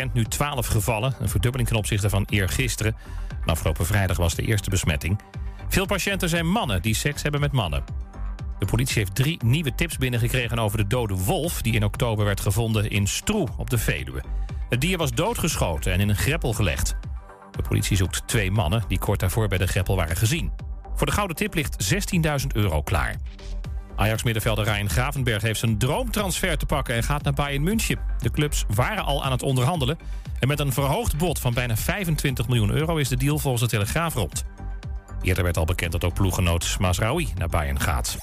kent nu 12 gevallen, een verdubbeling ten opzichte van eergisteren. En afgelopen vrijdag was de eerste besmetting. Veel patiënten zijn mannen die seks hebben met mannen. De politie heeft drie nieuwe tips binnengekregen over de dode wolf... die in oktober werd gevonden in Stroe op de Veluwe. Het dier was doodgeschoten en in een greppel gelegd. De politie zoekt twee mannen die kort daarvoor bij de greppel waren gezien. Voor de gouden tip ligt 16.000 euro klaar. Ajax-middenvelder Ryan Gravenberg heeft zijn droomtransfer te pakken... en gaat naar Bayern München. De clubs waren al aan het onderhandelen. En met een verhoogd bod van bijna 25 miljoen euro... is de deal volgens de Telegraaf rond. Eerder werd al bekend dat ook ploeggenoot Masraoui naar Bayern gaat.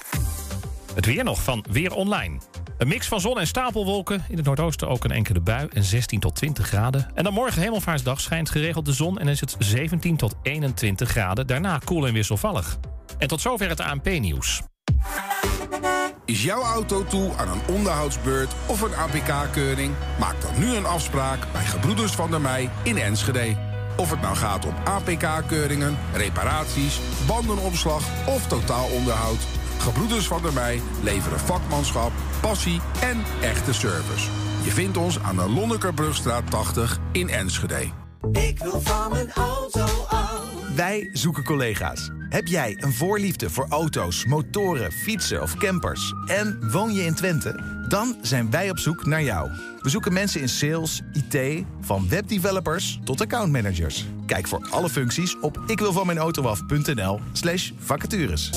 Het weer nog van Weer Online. Een mix van zon en stapelwolken. In het noordoosten ook een enkele bui en 16 tot 20 graden. En dan morgen hemelvaarsdag schijnt geregeld de zon... en is het 17 tot 21 graden. Daarna koel en wisselvallig. En tot zover het ANP-nieuws. Is jouw auto toe aan een onderhoudsbeurt of een APK-keuring? Maak dan nu een afspraak bij Gebroeders van der Mei in Enschede. Of het nou gaat om APK-keuringen, reparaties, bandenopslag of totaalonderhoud... Gebroeders van der Mei leveren vakmanschap, passie en echte service. Je vindt ons aan de Lonnekerbrugstraat 80 in Enschede. Ik wil van mijn auto af. Wij zoeken collega's. Heb jij een voorliefde voor auto's, motoren, fietsen of campers... en woon je in Twente? Dan zijn wij op zoek naar jou. We zoeken mensen in sales, IT, van webdevelopers tot accountmanagers. Kijk voor alle functies op ikwilvanmijnautoaf.nl slash vacatures.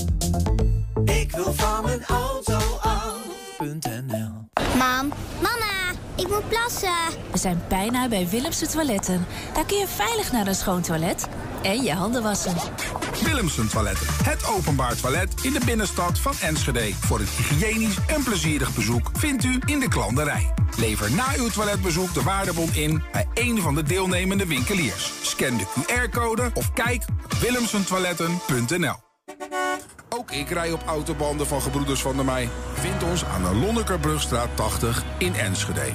Ik wil van mijn auto af.nl Mam, mama, ik moet plassen. We zijn bijna bij Willemse Toiletten. Daar kun je veilig naar een schoon toilet en je handen wassen. Willemsen Toiletten. Het openbaar toilet in de binnenstad van Enschede. Voor een hygiënisch en plezierig bezoek vindt u in de klanderij. Lever na uw toiletbezoek de waardebon in bij een van de deelnemende winkeliers. Scan de QR-code of kijk op willemsentoiletten.nl. Ook ik rij op autobanden van Gebroeders van der Mei. Vind ons aan de Lonnekerbrugstraat 80 in Enschede.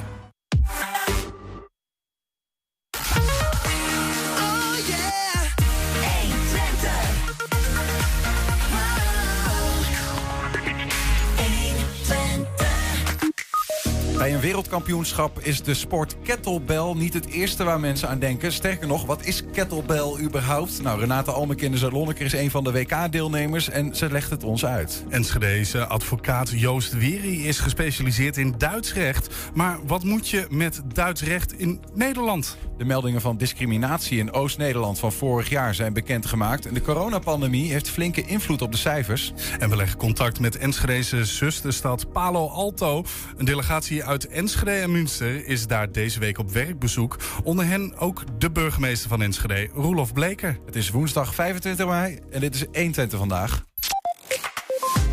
Wereldkampioenschap is de sport kettlebell niet het eerste waar mensen aan denken. Sterker nog, wat is kettlebell überhaupt? Nou, Renate Almekinders uit Lonneker is een van de WK-deelnemers en ze legt het ons uit. Enschedeze advocaat Joost Weri is gespecialiseerd in Duits recht. Maar wat moet je met Duits recht in Nederland? De meldingen van discriminatie in Oost-Nederland van vorig jaar zijn bekendgemaakt. En de coronapandemie heeft flinke invloed op de cijfers. En we leggen contact met Enschedeze zusterstad Palo Alto. Een delegatie uit Enschede en Münster is daar deze week op werkbezoek. Onder hen ook de burgemeester van Enschede, Roelof Bleker. Het is woensdag 25 mei en dit is 120 vandaag.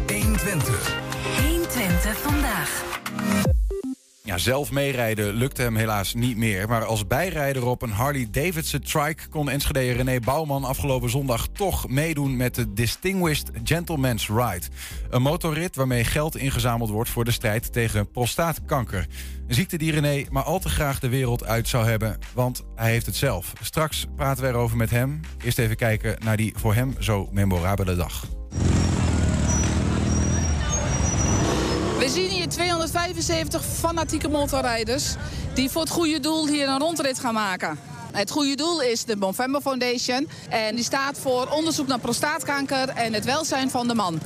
120. 120 vandaag. Ja, zelf meerijden lukte hem helaas niet meer. Maar als bijrijder op een Harley Davidson trike kon Enschede René Bouwman afgelopen zondag toch meedoen met de Distinguished Gentleman's Ride. Een motorrit waarmee geld ingezameld wordt voor de strijd tegen prostaatkanker. Een ziekte die René maar al te graag de wereld uit zou hebben, want hij heeft het zelf. Straks praten we erover met hem. Eerst even kijken naar die voor hem zo memorabele dag. We zien hier 275 fanatieke motorrijders die voor het goede doel hier een rondrit gaan maken. Het goede doel is de Movember Foundation en die staat voor onderzoek naar prostaatkanker en het welzijn van de man.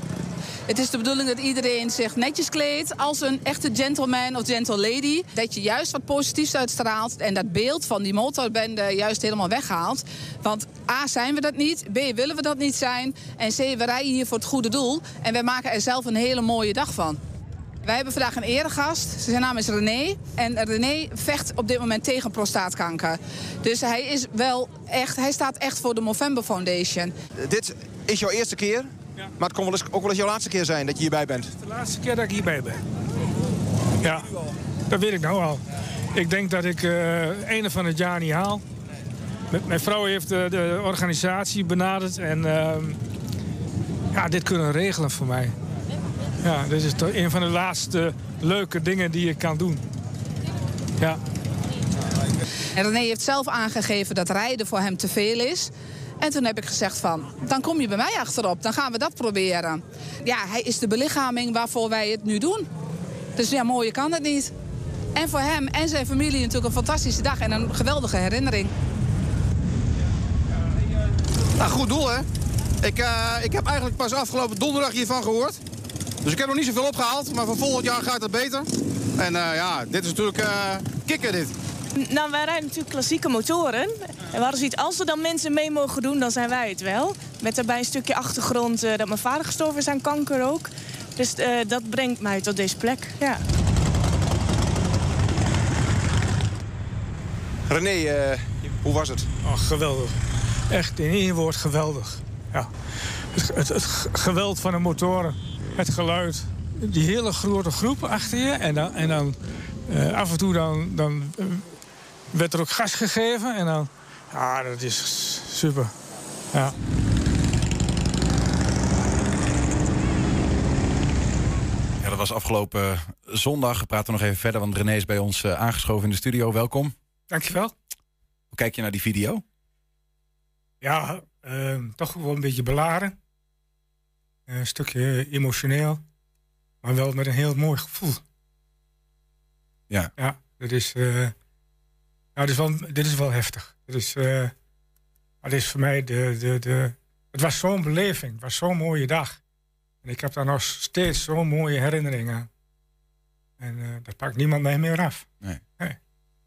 Het is de bedoeling dat iedereen zich netjes kleedt als een echte gentleman of gentle lady. Dat je juist wat positiefs uitstraalt en dat beeld van die motorbende juist helemaal weghaalt. Want A, zijn we dat niet. B, willen we dat niet zijn. En C, we rijden hier voor het goede doel. En wij maken er zelf een hele mooie dag van. Wij hebben vandaag een eregast. Zijn naam is René. En René vecht op dit moment tegen prostaatkanker. Dus hij is wel echt, hij staat echt voor de Movember Foundation. Dit is jouw eerste keer, maar het kon wel eens, ook wel eens jouw laatste keer zijn dat je hierbij bent. De laatste keer dat ik hierbij ben. Ja, dat weet ik nou al. Ik denk dat ik eh einde van het jaar niet haal. Mijn vrouw heeft de, de organisatie benaderd en ehm, ja, dit kunnen regelen voor mij. Ja, dit is toch een van de laatste leuke dingen die ik kan doen. Ja. En René heeft zelf aangegeven dat rijden voor hem te veel is. En toen heb ik gezegd van, dan kom je bij mij achterop. Dan gaan we dat proberen. Ja, hij is de belichaming waarvoor wij het nu doen. Dus ja, mooier kan het niet. En voor hem en zijn familie natuurlijk een fantastische dag en een geweldige herinnering. Nou, goed doel, hè? Ik, eh, ik heb eigenlijk pas afgelopen donderdag hiervan gehoord. Dus ik heb nog niet zoveel opgehaald, maar voor volgend jaar gaat het beter. En eh, ja, dit is natuurlijk eh kikker dit. Nou, wij rijden natuurlijk klassieke motoren. En we hadden zoiets, als er dan mensen mee mogen doen, dan zijn wij het wel. Met daarbij een stukje achtergrond eh, dat mijn vader gestorven is aan kanker ook. Dus eh, dat brengt mij tot deze plek, ja. René, eh, hoe was het? Oh, geweldig. Echt in één woord geweldig. Ja. Het, het, het geweld van de motoren, het geluid. Die hele grote groep achter je. En dan, en dan eh, af en toe dan, dan eh, werd er ook gas gegeven. En dan, ja, dat is super. Ja. Ja, dat was afgelopen zondag. We praten nog even verder, want René is bij ons eh, aangeschoven in de studio. Welkom. Dankjewel. Hoe kijk je naar die video? Ja, toch wel een beetje beladen. Eh, een stukje emotioneel. Maar wel met een heel mooi gevoel. Ja. Ja, dit is, nou, dit is, wel, dit is wel heftig. Dit is, eh, dit is voor mij de, de, de... Het was zo'n beleving. Het was zo'n mooie dag. En ik heb daar nog steeds zo'n mooie herinneringen aan. En eh, dat pakt niemand mij meer af. Nee. Nee.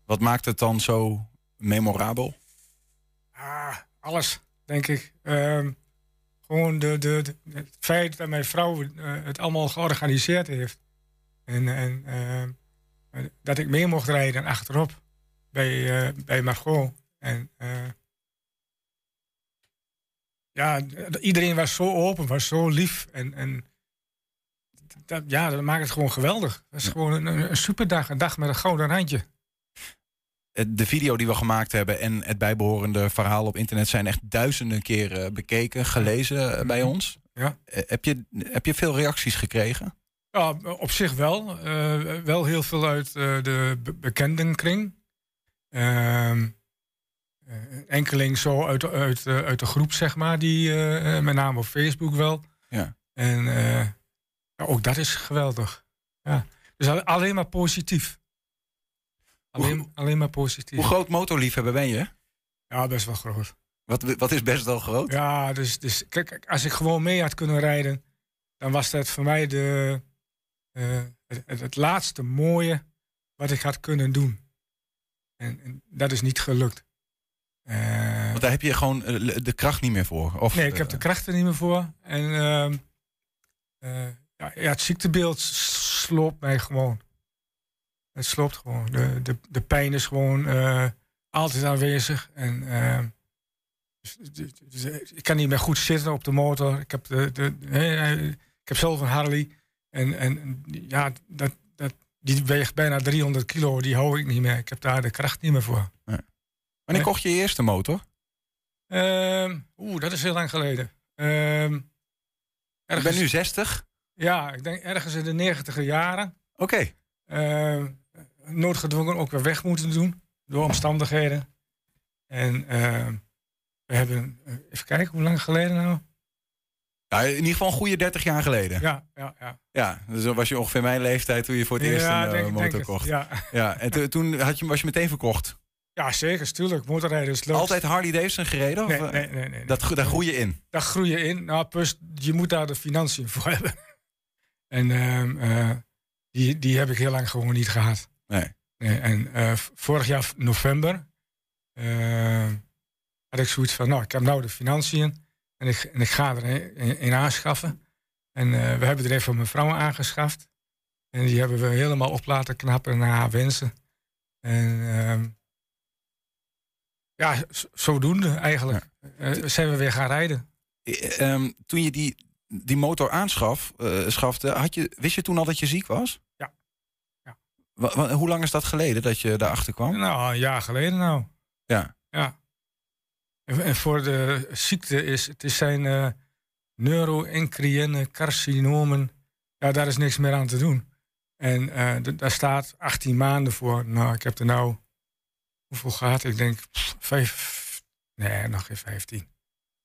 Wat maakt het dan zo memorabel? Ah, alles, denk ik. Ehm, gewoon de, de, de- het feit dat mijn vrouw eh, het allemaal georganiseerd heeft. En, en eh, dat ik mee mocht rijden achterop bij, eh, bij Margot. En ja, iedereen was zo open, was zo lief. En, en dat, ja, dat maakt het gewoon geweldig. Het is gewoon een, een superdag, een dag met een gouden randje. De video die we gemaakt hebben en het bijbehorende verhaal op internet zijn echt duizenden keren bekeken, gelezen eh, bij ons. Ja. Eh, Heb je, heb je veel reacties gekregen? Ja, op zich wel. Eh, wel heel veel uit de be- bekendenkring. Ehm, eh, enkeling zo uit, uit, uit de groep, zeg maar, die met name op Facebook wel. Ja. En ook dat is geweldig. Ja. Dus al- alleen maar positief. Alleen, alleen maar positief. Hoe groot motorliefhebber ben je? Ja, best wel groot. Wat, wat is best wel groot? Ja, dus, dus kijk, als ik gewoon mee had kunnen rijden, dan was dat voor mij de, eh, het, het, het laatste mooie wat ik had kunnen doen. En, en dat is niet gelukt. Eh, Want daar heb je gewoon eh, de kracht niet meer voor. Of, nee, ik heb de kracht er niet meer voor. En ehm, eh, ja, het ziektebeeld sloopt mij gewoon. Het sloopt gewoon. De, de, de pijn is gewoon eh, altijd aanwezig. En ehm, dus- dus- dus, eh, ik kan niet meer goed zitten op de motor. Ik heb, de, de, eh, eh, ik heb zelf een Harley. En, en ja, dat, dat, die weegt bijna 300 kilo. Die hou ik niet meer. Ik heb daar de kracht niet meer voor. Wanneer kocht je je eerste motor? Ehm, Oeh, dat is heel lang geleden. Ehm Je bent nu 60? Ja, ik denk ergens in de negentiger jaren. Oké. Ehm, noodgedwongen ook weer weg moeten doen. Door omstandigheden. En ehm, we hebben, eh, even kijken, hoe lang geleden nou? Ja, in ieder geval een goede 30 jaar geleden. Ja, ja, ja. Ja, dus dan was je ongeveer mijn leeftijd toen je voor het Ja, eerst een eh, denk motor het, kocht. ja. ja en to- toen had je, was je meteen verkocht. Ja, zeker, tuurlijk. Motorrijden is leuk. Altijd Harley Davidson gereden? Of, Nee, eh, nee, nee, nee, Dat, daar groei je in. Daar groei je in. Nou, plus je moet daar de financiën voor hebben. En ehm, eh, die, die heb ik heel lang gewoon niet gehad. Nee. Nee, en eh, vorig jaar november eh, had ik zoiets van, nou, ik heb nou de financiën en ik, en ik ga er een, aanschaffen. En eh, we hebben er even mijn vrouw aangeschaft. En die hebben we helemaal op laten knappen naar haar wensen. En ehm, ja, zodoende eigenlijk. Zijn we weer gaan rijden. Eh, ehm, toen je die, die motor aanschaf, schafte, had je, wist je toen al dat je ziek was? Wa- hoe lang is dat geleden dat je daarachter kwam? Nou, een jaar geleden nou. Ja. Ja. En, voor de ziekte is, het is zijn eh neuroencriëne carcinomen. Ja, daar is niks meer aan te doen. En eh, daar staat 18 maanden voor. Nou, ik heb er nou, hoeveel gehad? Ik denk pff, vijf, nee, nog geen 15.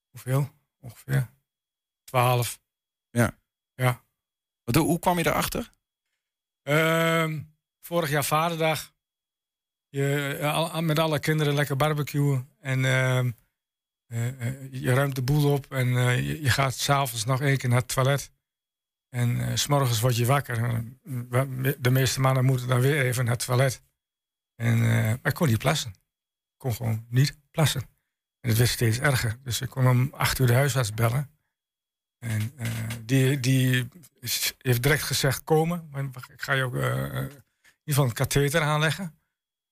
Hoeveel? Ongeveer 12. Ja. Ja. Wat, hoe, hoe kwam je daarachter? Ehm, vorig jaar vaderdag. Je, eh, met alle kinderen lekker barbecuen. En ehm, eh, eh, je ruimt de boel op. En je, je gaat s'avonds nog één keer naar het toilet. En s s'morgens word je wakker. De meeste mannen moeten dan weer even naar het toilet. En, maar ik kon niet plassen. Ik kon gewoon niet plassen. En het werd steeds erger. Dus ik kon om acht uur de huisarts bellen. En die, die heeft direct gezegd komen. Ik ga je ook ieder geval een katheter aanleggen.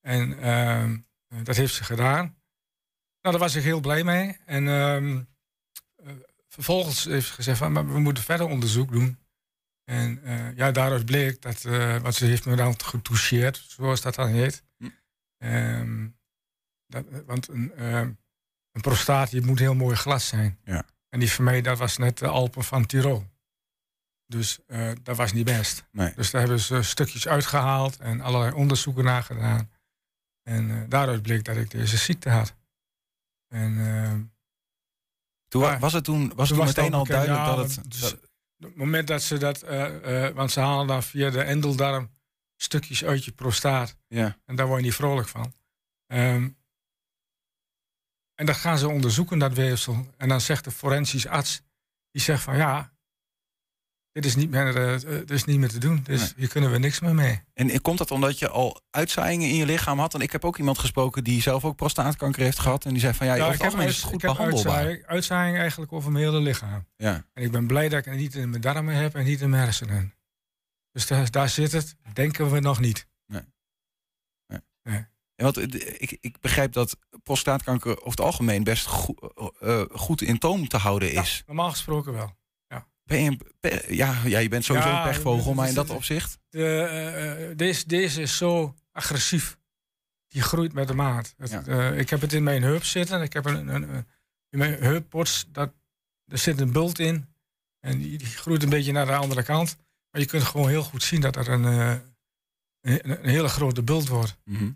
En ehm, eh, dat heeft ze gedaan. Nou, daar was ik heel blij mee. En ehm, eh, vervolgens heeft ze gezegd van, maar we moeten verder onderzoek doen. En eh, ja, daaruit bleek dat, want ze heeft me dan getoucheerd, zoals dat dan heet. Ehm, dat, want een, een prostaat, die moet heel mooi glas zijn. Ja. En die van mij, dat was net de Alpen van Tirol. Dus eh, dat was niet best. Nee. Dus daar hebben ze stukjes uitgehaald en allerlei onderzoeken naar gedaan. En eh, daaruit bleek dat ik deze ziekte had. En, Toen, maar was het toen, was toen meteen al bekend, duidelijk ja, dat het... dus dat- het moment dat ze dat, eh, eh, want ze halen dan via de endeldarm stukjes uit je prostaat. Ja. En daar word je niet vrolijk van. Ehm, en dat gaan ze onderzoeken, dat weefsel. En dan zegt de forensisch arts, die zegt van ja, dit is niet meer, eh, eh, is niet meer te doen. Dus Nee. hier kunnen we niks meer mee. En komt dat omdat je al uitzaaiingen in je lichaam had? En ik heb ook iemand gesproken die zelf ook prostaatkanker heeft gehad. En die zei van ja, het algemeen is het uit- goed ik heb uitzaaiing, uitzaaiing eigenlijk over mijn hele lichaam. Ja. En ik ben blij dat ik het niet in mijn darmen heb en niet in mijn hersenen. Dus daar, daar zit het, denken we nog niet. Ja, want eh, ik, ik begrijp dat prostaatkanker over het algemeen best eh, goed in toom te houden is. Normaal gesproken wel. Ben ja, ja, je bent sowieso Ja, een pechvogel, maar in dat opzicht? De, eh, eh, deze, deze is zo agressief. Die groeit met de maat. Het, eh, ik heb het in mijn heup zitten. Ik heb een, een, een- in mijn heuppots, dat, er zit een bult in. En die, die groeit een beetje naar de andere kant. Maar je kunt gewoon heel goed zien dat er een, een, een hele grote bult wordt. Mhm.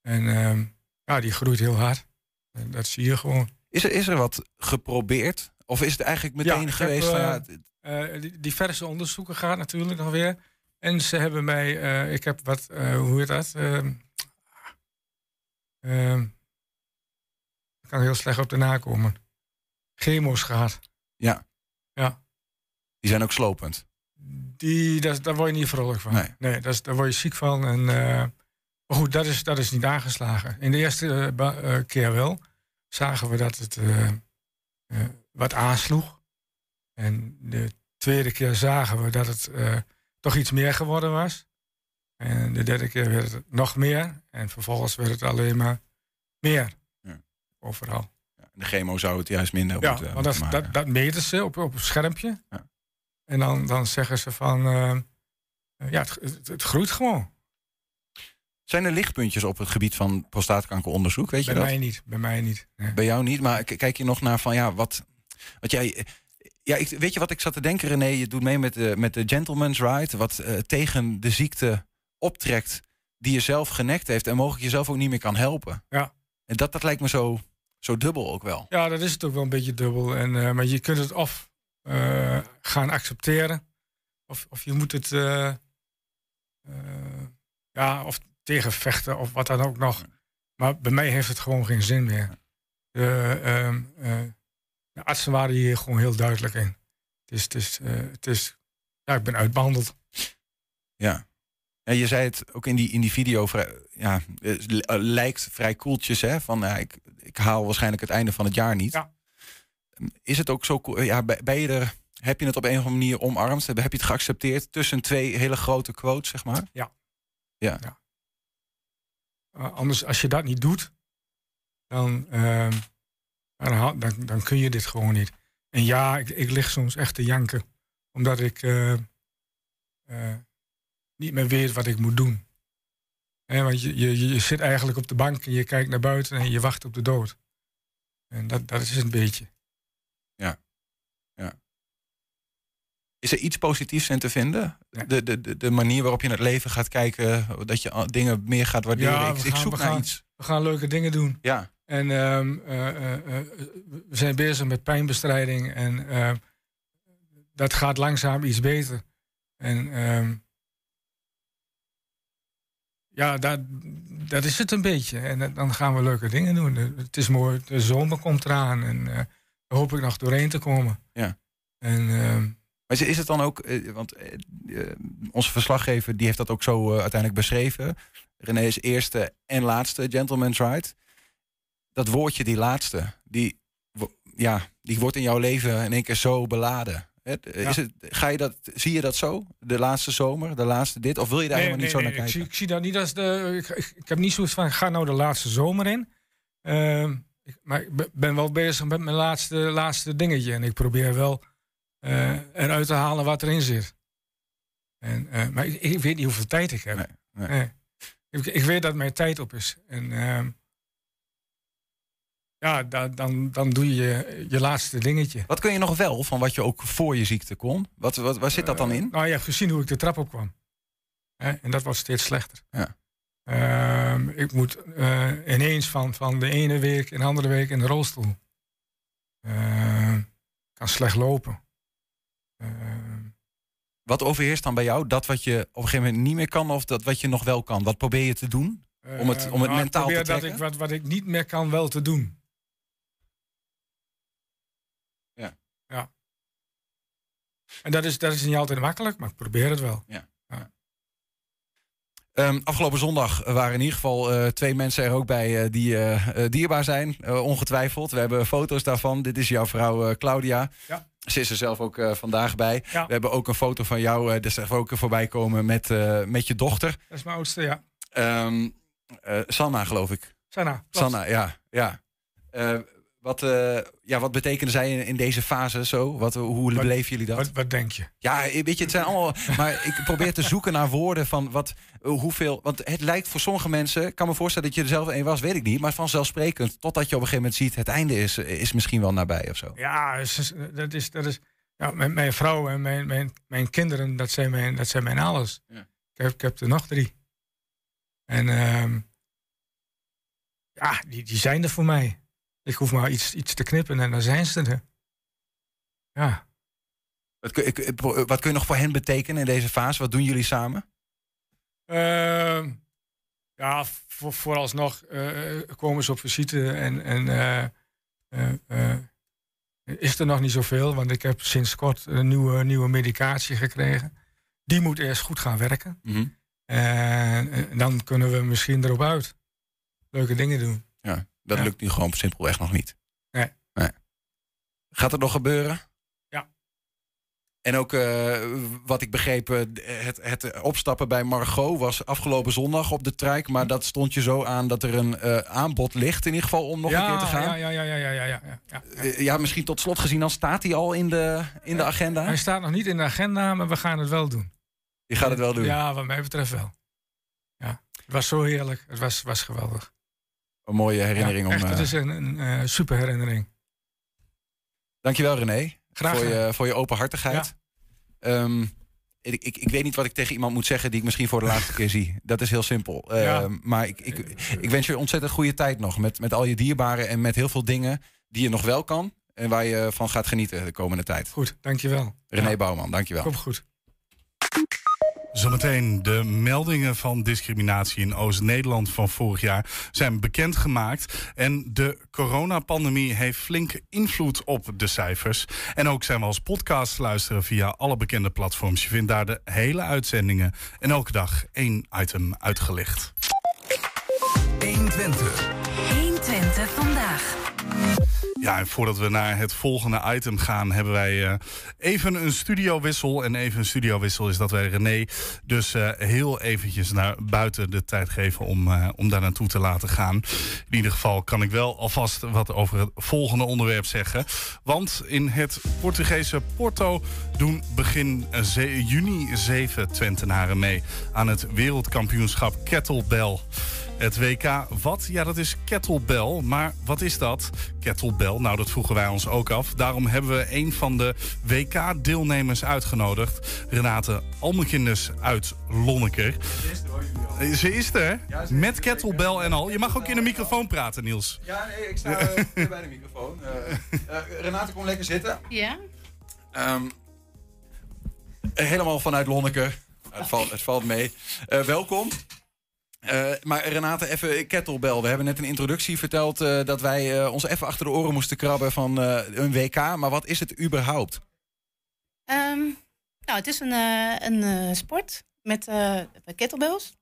En ehm, ja, die groeit heel hard. En dat zie je gewoon. Is er, is er wat geprobeerd? Of is het eigenlijk meteen heb, geweest van ja, eh, eh, diverse onderzoeken gehad natuurlijk nog weer. En ze hebben mij, eh, ik heb wat, hoe heet dat? Ehm, ehm, ik kan heel slecht op de nakomen. Chemo's gehad. ja, Ja. die zijn ook slopend? Die, dat, daar word je niet vrolijk van. Nee. Nee, dat is, daar word je ziek van. En, maar goed, dat is, dat is niet aangeslagen. In de eerste keer wel zagen we dat het wat aansloeg. En de tweede keer zagen we dat het eh, toch iets meer geworden was. En de derde keer werd het nog meer. En vervolgens werd het alleen maar meer. Ja. Overal. De chemo zou het juist minder Ja, moeten, want dat, maken. dat, dat meten ze op, op een schermpje. Ja. En dan, dan zeggen ze van... eh, eh, ja, het, het, het groeit gewoon. Zijn er lichtpuntjes op het gebied van prostaatkankeronderzoek? Weet je Bij dat? mij niet. Bij mij niet. Nee. Bij jou niet, maar kijk je nog naar van ja, wat. Wat jij. Ja, ik, weet je wat ik zat te denken, René? Je doet mee met de, met de Gentleman's Ride, wat eh, tegen de ziekte optrekt die je zelf genekt heeft en mogelijk jezelf ook niet meer kan helpen. Ja. En dat, dat lijkt me zo, zo dubbel ook wel. Ja, dat is het ook wel een beetje dubbel. En, eh, maar je kunt het of eh, gaan accepteren. Of, of je moet het... ja, of tegenvechten of wat dan ook nog. Maar bij mij heeft het gewoon geen zin meer. De, ehm, eh, de artsen waren hier gewoon heel duidelijk in. Het is... Het is, eh, het is ja, ik ben uitbehandeld. Ja. En je zei het ook in die, in die video, ja, het li- eh, lijkt vrij koeltjes, hè? Van ja, ik, ik haal waarschijnlijk het einde van het jaar niet. Ja. Is het ook zo cool? Ja, ben je er, heb je het op een of andere manier omarmd? Heb je het geaccepteerd tussen twee hele grote quotes, zeg maar? Ja. Ja. Uh, anders, als je dat niet doet, dan, ehm, dan, dan, dan kun je dit gewoon niet. En ja, ik, ik lig soms echt te janken, omdat ik eh, eh, niet meer weet wat ik moet doen. Want je, je, je zit eigenlijk op de bank en je kijkt naar buiten en je wacht op de dood. En dat, dat is een beetje. Ja. ja. Is er iets positiefs in te vinden? De, de, de, de manier waarop je naar het leven gaat kijken, dat je dingen meer gaat waarderen. Ja, ik, gaan- zoek naar gaan- iets. We gaan leuke dingen doen. Ja. En ehm, eh, eh, eh, we zijn bezig met pijnbestrijding. En ehm, dat gaat langzaam iets beter. En ehm, ja, dat, dat is het een beetje. En dan gaan we leuke dingen doen. Het is mooi, de zomer komt eraan en daar hoop ik nog doorheen te komen. Ja. En Maar is- het dan ook, want onze verslaggever die heeft dat ook zo uiteindelijk beschreven. René's eerste en laatste Gentleman's Ride. Dat woordje, die laatste, die, ja, die wordt in jouw leven in één keer zo beladen. Eh, Is het, ga je dat, zie je dat zo? De laatste zomer, de laatste dit? Of wil je daar nee, helemaal niet zo nee, naar ik, kijken? zie, ik zie dat niet als de. Ik, ik, ik heb niet zoiets van: ga nou de laatste zomer in. Ehm, ik, maar ik be- ben wel bezig met mijn laatste, laatste dingetje. En ik probeer wel eh, eruit te halen wat erin zit. En, eh, maar ik, ik weet niet hoeveel tijd ik heb. Ik, ik weet dat mijn tijd op is. En ehm, ja, da- dan, dan doe je je laatste dingetje. Wat kun je nog wel van wat je ook voor je ziekte kon? Wat, wat, waar zit dat dan in? Nou, je hebt gezien hoe ik de trap op kwam. Hè? En dat wordt steeds slechter. Ja. Ehm, ik moet eh, ineens van, van de ene week in de andere week in de rolstoel. Ehm, ik kan slecht lopen. Ehm, Wat overheerst dan bij jou? Dat wat je op een gegeven moment niet meer kan of dat wat je nog wel kan? Wat probeer je te doen om het, eh, om het nou, mentaal ik te probeer dat trekken? ik wat, wat ik niet meer kan wel te doen. Ja. En dat is, dat is niet altijd makkelijk, maar ik probeer het wel. Ja. Ehm, afgelopen zondag waren in ieder geval eh, twee mensen er ook bij eh, die eh, dierbaar zijn, ongetwijfeld. We hebben foto's daarvan. Dit is jouw vrouw Claudia. Ja. Ze is er zelf ook vandaag bij. Ja. We hebben ook een foto van jou, dus er ook voorbij komen met, met je dochter. Dat is mijn oudste, ja. Ehm, eh, Sanna, geloof ik. Sanna. klopt. Sanna, ja. ja. Eh, wat, eh, ja, wat betekenen zij in, in deze fase zo? Wat, hoe beleven jullie dat? Wat, wat denk je? Ja, weet je, het zijn allemaal. Maar ik probeer te zoeken naar woorden van wat, eh, hoeveel. Want het lijkt voor sommige mensen. Ik kan me voorstellen dat je er zelf een was, weet ik niet. Maar vanzelfsprekend, totdat je op een gegeven moment ziet. het einde is, is misschien wel nabij of zo. Ja, dat is. Dat is ja, mijn, mijn vrouw en mijn, mijn, mijn kinderen, dat zijn mijn, dat zijn mijn alles. Ja. Ik, heb, ik heb er nog drie. En ehm, ja, die, die zijn er voor mij. Ik hoef maar iets, iets te knippen en dan zijn ze er. Ja. Wat, kun- ik- ik- wat kun je nog voor hen betekenen in deze fase? Wat doen jullie samen? Ehm, ja, voor, vooralsnog eh, komen ze op visite en, en eh, eh, eh, is er nog niet zoveel, want ik heb sinds kort een nieuwe, nieuwe medicatie gekregen. Die moet eerst goed gaan werken. Mhm. En, eh, dan kunnen we misschien erop uit. Leuke dingen doen. Ja, dat Ja. lukt nu gewoon simpelweg nog niet. Nee. Gaat het nog gebeuren? Ja. En ook eh, wat ik begreep, eh, het, het opstappen bij Margot was afgelopen zondag op de trijk. Maar dat stond je zo aan dat er een eh, aanbod ligt, in ieder geval, om nog ja, een keer te gaan. Ja, ja, ja, ja, ja, ja, ja, ja, misschien tot slot gezien, dan staat hij al in de, in de agenda. Hij staat nog niet in de agenda, maar we gaan het wel doen. Je gaat het wel doen. Ja, wat mij betreft wel. Ja. Het was zo heerlijk. Het was, was geweldig. Een mooie herinnering Ja, echt, om. het eh, is een, een eh, super herinnering. Dankjewel René. Graag voor, je, voor je openhartigheid. Ehm, ik, ik, ik weet niet wat ik tegen iemand moet zeggen die ik misschien voor de laatste keer zie. Dat is heel simpel. Ja. Ehm, maar ik, ik, ik wens je ontzettend goede tijd nog. Met, met al je dierbaren en met heel veel dingen die je nog wel kan. En waar je van gaat genieten de komende tijd. Goed, dankjewel. René Bouwman, dankjewel. Komt goed. Zometeen de meldingen van discriminatie in Oost-Nederland van vorig jaar zijn bekendgemaakt. En de coronapandemie heeft flink invloed op de cijfers. En ook zijn we als podcast te luisteren via alle bekende platforms. Je vindt daar de hele uitzendingen en elke dag één item uitgelicht. 120. 120 vandaag. Ja, en voordat we naar het volgende item gaan, hebben wij eh, even een studiowissel. En even een studiowissel is dat wij René dus eh, heel eventjes naar buiten de tijd geven om, eh, om daar naartoe te laten gaan. In ieder geval kan ik wel alvast wat over het volgende onderwerp zeggen. Want in het Portugese Porto doen begin juni zeven Twentenaren mee aan het wereldkampioenschap Kettlebell. Het WK, wat? Ja, dat is kettlebell. Maar wat is dat? Kettlebell, nou dat vroegen wij ons ook af. Daarom hebben we een van de WK-deelnemers uitgenodigd. Renate Almekinders uit Lonneker. Eh, Ze is er, met kettlebell en al. Je mag ook in de microfoon praten, Niels. Ja, nee, ik sta bij de microfoon. Eh, Renate, kom lekker zitten. Ja? Ehm, helemaal vanuit Lonneke. Het valt, het valt mee. Eh, welkom. Eh, maar Renate, even kettlebell. We hebben net een introductie verteld eh, dat wij eh, ons even achter de oren moesten krabben van eh, een WK. Maar wat is het überhaupt? Ehm, nou, het is een, eh, een eh, sport met eh, kettlebells.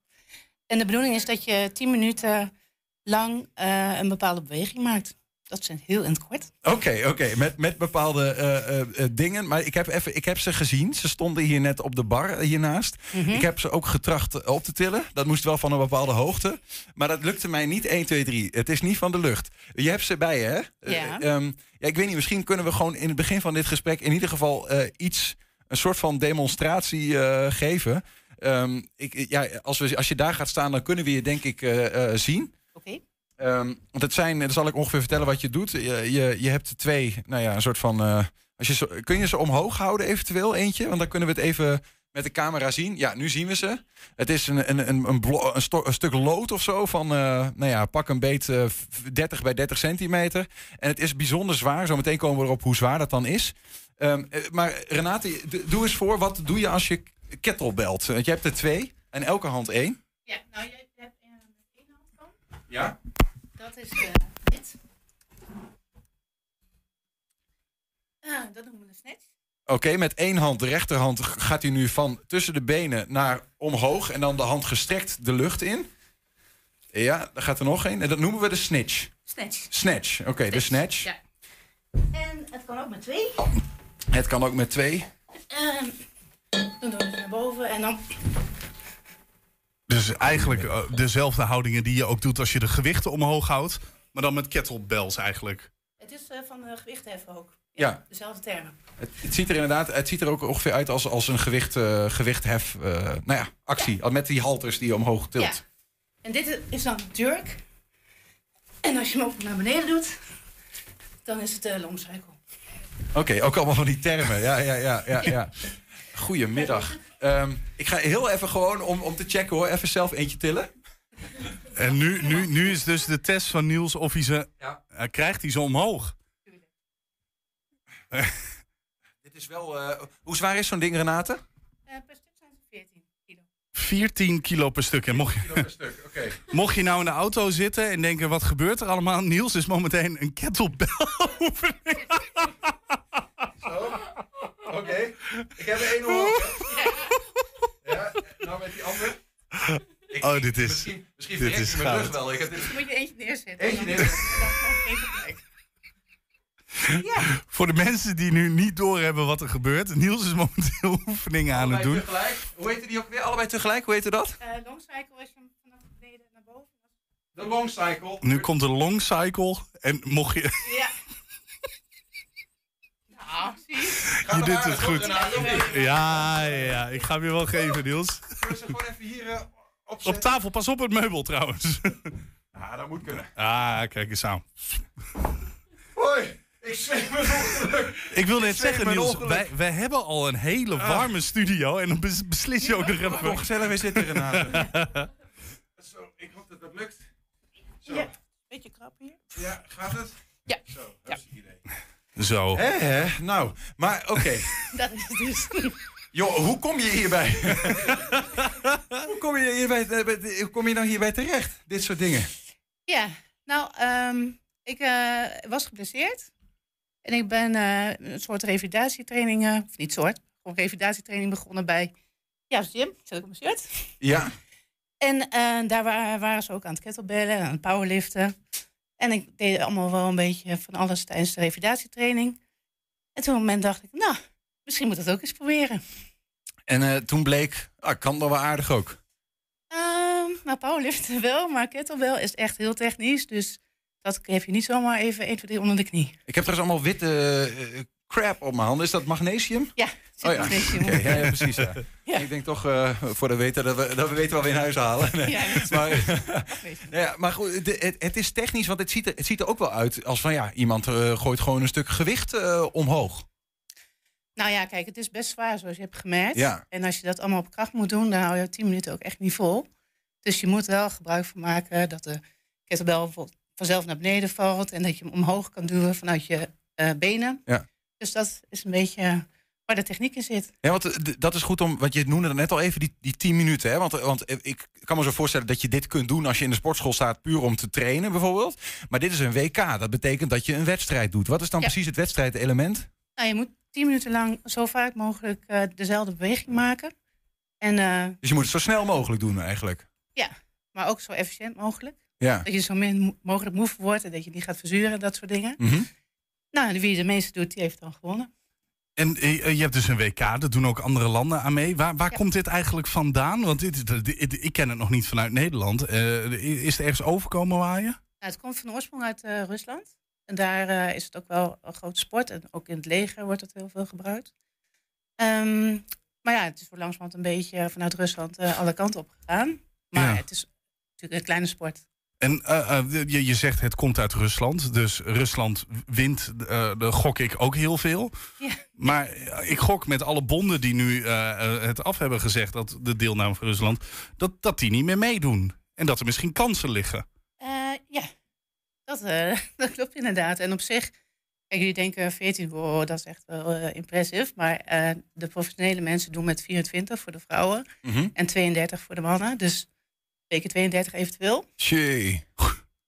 En de bedoeling is dat je 10 minuten lang eh, een bepaalde beweging maakt. Dat is heel in het kort. Oké, oké, met, met bepaalde eh, eh, eh, dingen. Maar ik heb, even, ik heb ze gezien. Ze stonden hier net op de bar hiernaast. Mhm. Ik heb ze ook getracht op te tillen. Dat moest wel van een bepaalde hoogte. Maar dat lukte mij niet 1, 2, 3. Het is niet van de lucht. Je hebt ze bij hè? Ja. Eh, ehm, ja, ik weet niet, misschien kunnen we gewoon in het begin van dit gesprek... in ieder geval iets, een soort van demonstratie geven. Ehm, ik, ja, als, we, als je daar gaat staan, dan kunnen we je denk ik zien. Oké. Ehm, want het zijn, dan zal ik ongeveer vertellen wat je doet. Je, je, je hebt twee, nou ja, een soort van. eh, als je kun je ze omhoog houden, eventueel eentje? Want dan kunnen we het even met de camera zien. Ja, nu zien we ze. Het is een, een, een, een, een, sto- een stuk lood of zo van, eh, nou ja, pak een beet eh, 30 bij 30 centimeter. En het is bijzonder zwaar. Zometeen komen we erop hoe zwaar dat dan is. Ehm, eh, maar Renate, doe eens voor. Wat doe je als je kettlebelt? Want je hebt er twee en elke hand één. Ja, nou, je hebt één hand van. Ja. Dat is eh, dit. Ah, dat noemen we een snatch. Oké, met één hand, de rechterhand, gaat hij nu van tussen de benen naar omhoog en dan de hand gestrekt de lucht in. Ja, daar gaat er nog één. En dat noemen we de snitch. Snatch. Snatch, oké, de snatch. Ja. En het kan ook met twee. Het kan ook met twee. Ehm, dan doen we het naar boven en dan... Dus eigenlijk eh, dezelfde houdingen die je ook doet als je de gewichten omhoog houdt. Maar dan met kettlebells eigenlijk. Het is eh, van de gewichtheffen ook. Ja. Dezelfde termen. Het, het ziet er inderdaad, het ziet er ook ongeveer uit als, als een gewicht, eh, gewichthef, eh, nou ja, actie. Met die halters die je omhoog tilt. Ja. En dit is dan jerk. En als je hem ook naar beneden doet, dan is het de long cycle. Oké, ook allemaal van die termen. Ja, ja, ja, ja. ja. Goedemiddag. Ehm, ik ga heel even gewoon om, om te checken hoor, even zelf eentje tillen. En nu, nu, nu is dus de test van Niels of hij ze... Ja. eh, krijgt hij ze omhoog? Dit is wel. eh, hoe zwaar is zo'n ding, Renate? Eh, per stuk zijn ze 14 kilo. 14 kilo per stuk. En mocht je, stuk, oké. mocht je nou in de auto zitten en denken, wat gebeurt er allemaal? Niels is momenteel een kettlebell. Oké. Ik heb er één omhoog. Ja, nou met die andere. Ik- Oh, ik- dit is- Misschien, misschien dit is mijn rug wel. Ik heb dit... Dan moet je eentje neerzetten. Eentje En dan- neerzetten. gelijk. Voor de mensen die nu niet doorhebben wat er gebeurt. Niels is momenteel oefeningen aan het Allebei doen. tegelijk. Hoe heette die ook weer? Allebei tegelijk, hoe heette dat? Eh, long cycle je hem vanaf beneden naar boven... De long cycle. Nu komt de long cycle. En mocht je... Ja. Zie je? Doet het goed. Ja, ja, ja. Ik ga hem je wel geven, Niels. We ze gewoon even hier eh, Op opzetten? tafel, pas op het meubel trouwens. Ja, dat moet kunnen. Ah, kijk eens aan. Hoi, ik zweef mijn ongeluk. Ik wil net zeggen, Niels, wij, wij hebben al een hele warme studio. En dan bes- beslis je ook nog Hoe even... gezellig we zitten, Renate. Zo, ik hoop dat dat lukt. Zo. Ja. Beetje krap hier. Ja, gaat het? Ja. Zo, dat is het idee. Zo. Hè, hè? Nou, maar oké. Dat is dus. Joh, hoe kom je hierbij? hoe, kom je hierbij bij- hoe kom je nou hierbij terecht? Dit soort dingen. Ja, nou, ehm, ik eh, was geblesseerd. En ik ben eh, een soort revalidatietraining, eh, of niet soort, gewoon revalidatietraining begonnen bij ja, Jim. Ik zet ook op mijn shirt. Ja. En eh, daar wa- waren ze ook aan het kettlebellen, aan het powerliften. En ik deed allemaal wel een beetje van alles tijdens de revalidatietraining. En toen op een moment dacht ik, nou, misschien moet ik het ook eens proberen. En eh, toen bleek, ah, kan wel wel aardig ook. Ehm nou, powerliften wel, maar kettlebell is echt heel technisch. Dus dat heb je niet zomaar even 1, 2, 3 onder de knie. Ik heb trouwens allemaal witte eh, crap op mijn handen. Is dat magnesium? Ja, Oh ja, magnesium op. ja, ja, precies. Ja. Ik denk toch, eh, voor de weten, dat we, dat we weten wat we in huis halen. Nee. Ja, maar, je. ja, maar goed, de- het, het is technisch, want het ziet, er, het ziet er ook wel uit als van ja, iemand eh, gooit gewoon een stuk gewicht eh, omhoog. Nou ja, kijk, het is best zwaar zoals je hebt gemerkt. Ja. En als je dat allemaal op kracht moet doen, dan hou je 10 minuten ook echt niet vol. Dus je moet wel gebruik van maken dat de kettlebell vanzelf naar beneden valt. En dat je hem omhoog kan duwen vanuit je benen. Ja. Dus dat is een beetje. Waar de techniek in zit. Ja, want eh, dat is goed om, want je noemde net al even die, die 10 minuten. Hè? Want, want eh, ik kan me zo voorstellen dat je dit kunt doen als je in de sportschool staat, puur om te trainen bijvoorbeeld. Maar dit is een WK. Dat betekent dat je een wedstrijd doet. Wat is dan Ja. precies het wedstrijdelement? Nou, je moet tien minuten lang zo vaak mogelijk eh, dezelfde beweging maken. En eh, Dus je moet het zo snel mogelijk doen eigenlijk. ja, maar ook zo efficiënt mogelijk. Ja. Dat je zo min mo- mogelijk moe wordt en dat je niet gaat verzuren, dat soort dingen. Mhm. Nou, wie de meeste doet, die heeft dan gewonnen. En eh, je hebt dus een WK, dat doen ook andere landen aan mee. Waar, waar komt dit eigenlijk vandaan? Want dit, dit- dit- ik ken het nog niet vanuit Nederland. Eh, is het ergens overkomen waaien? Nou, het komt van oorsprong uit eh, Rusland. En daar eh, is het ook wel een grote sport. En ook in het leger wordt het heel veel gebruikt. Ehm, maar ja, het is voor langzamerhand een beetje vanuit Rusland eh, alle kanten op gegaan. Maar Ja. het is natuurlijk een kleine sport. En eh, eh, je, je zegt het komt uit Rusland. Dus Rusland wint, eh de gok ik ook heel veel. Ja. Maar ik gok met alle bonden die nu het af hebben gezegd... dat de deelname van Rusland, dat, dat die niet meer meedoen. En dat er misschien kansen liggen. Ja, dat, dat klopt inderdaad. En op zich, kijk, jullie denken 14, wow, dat is echt wel impressive. Maar de professionele mensen doen met 24 voor de vrouwen Mhm. en 32 voor de mannen. Dus twee keer 32 eventueel. Tjee.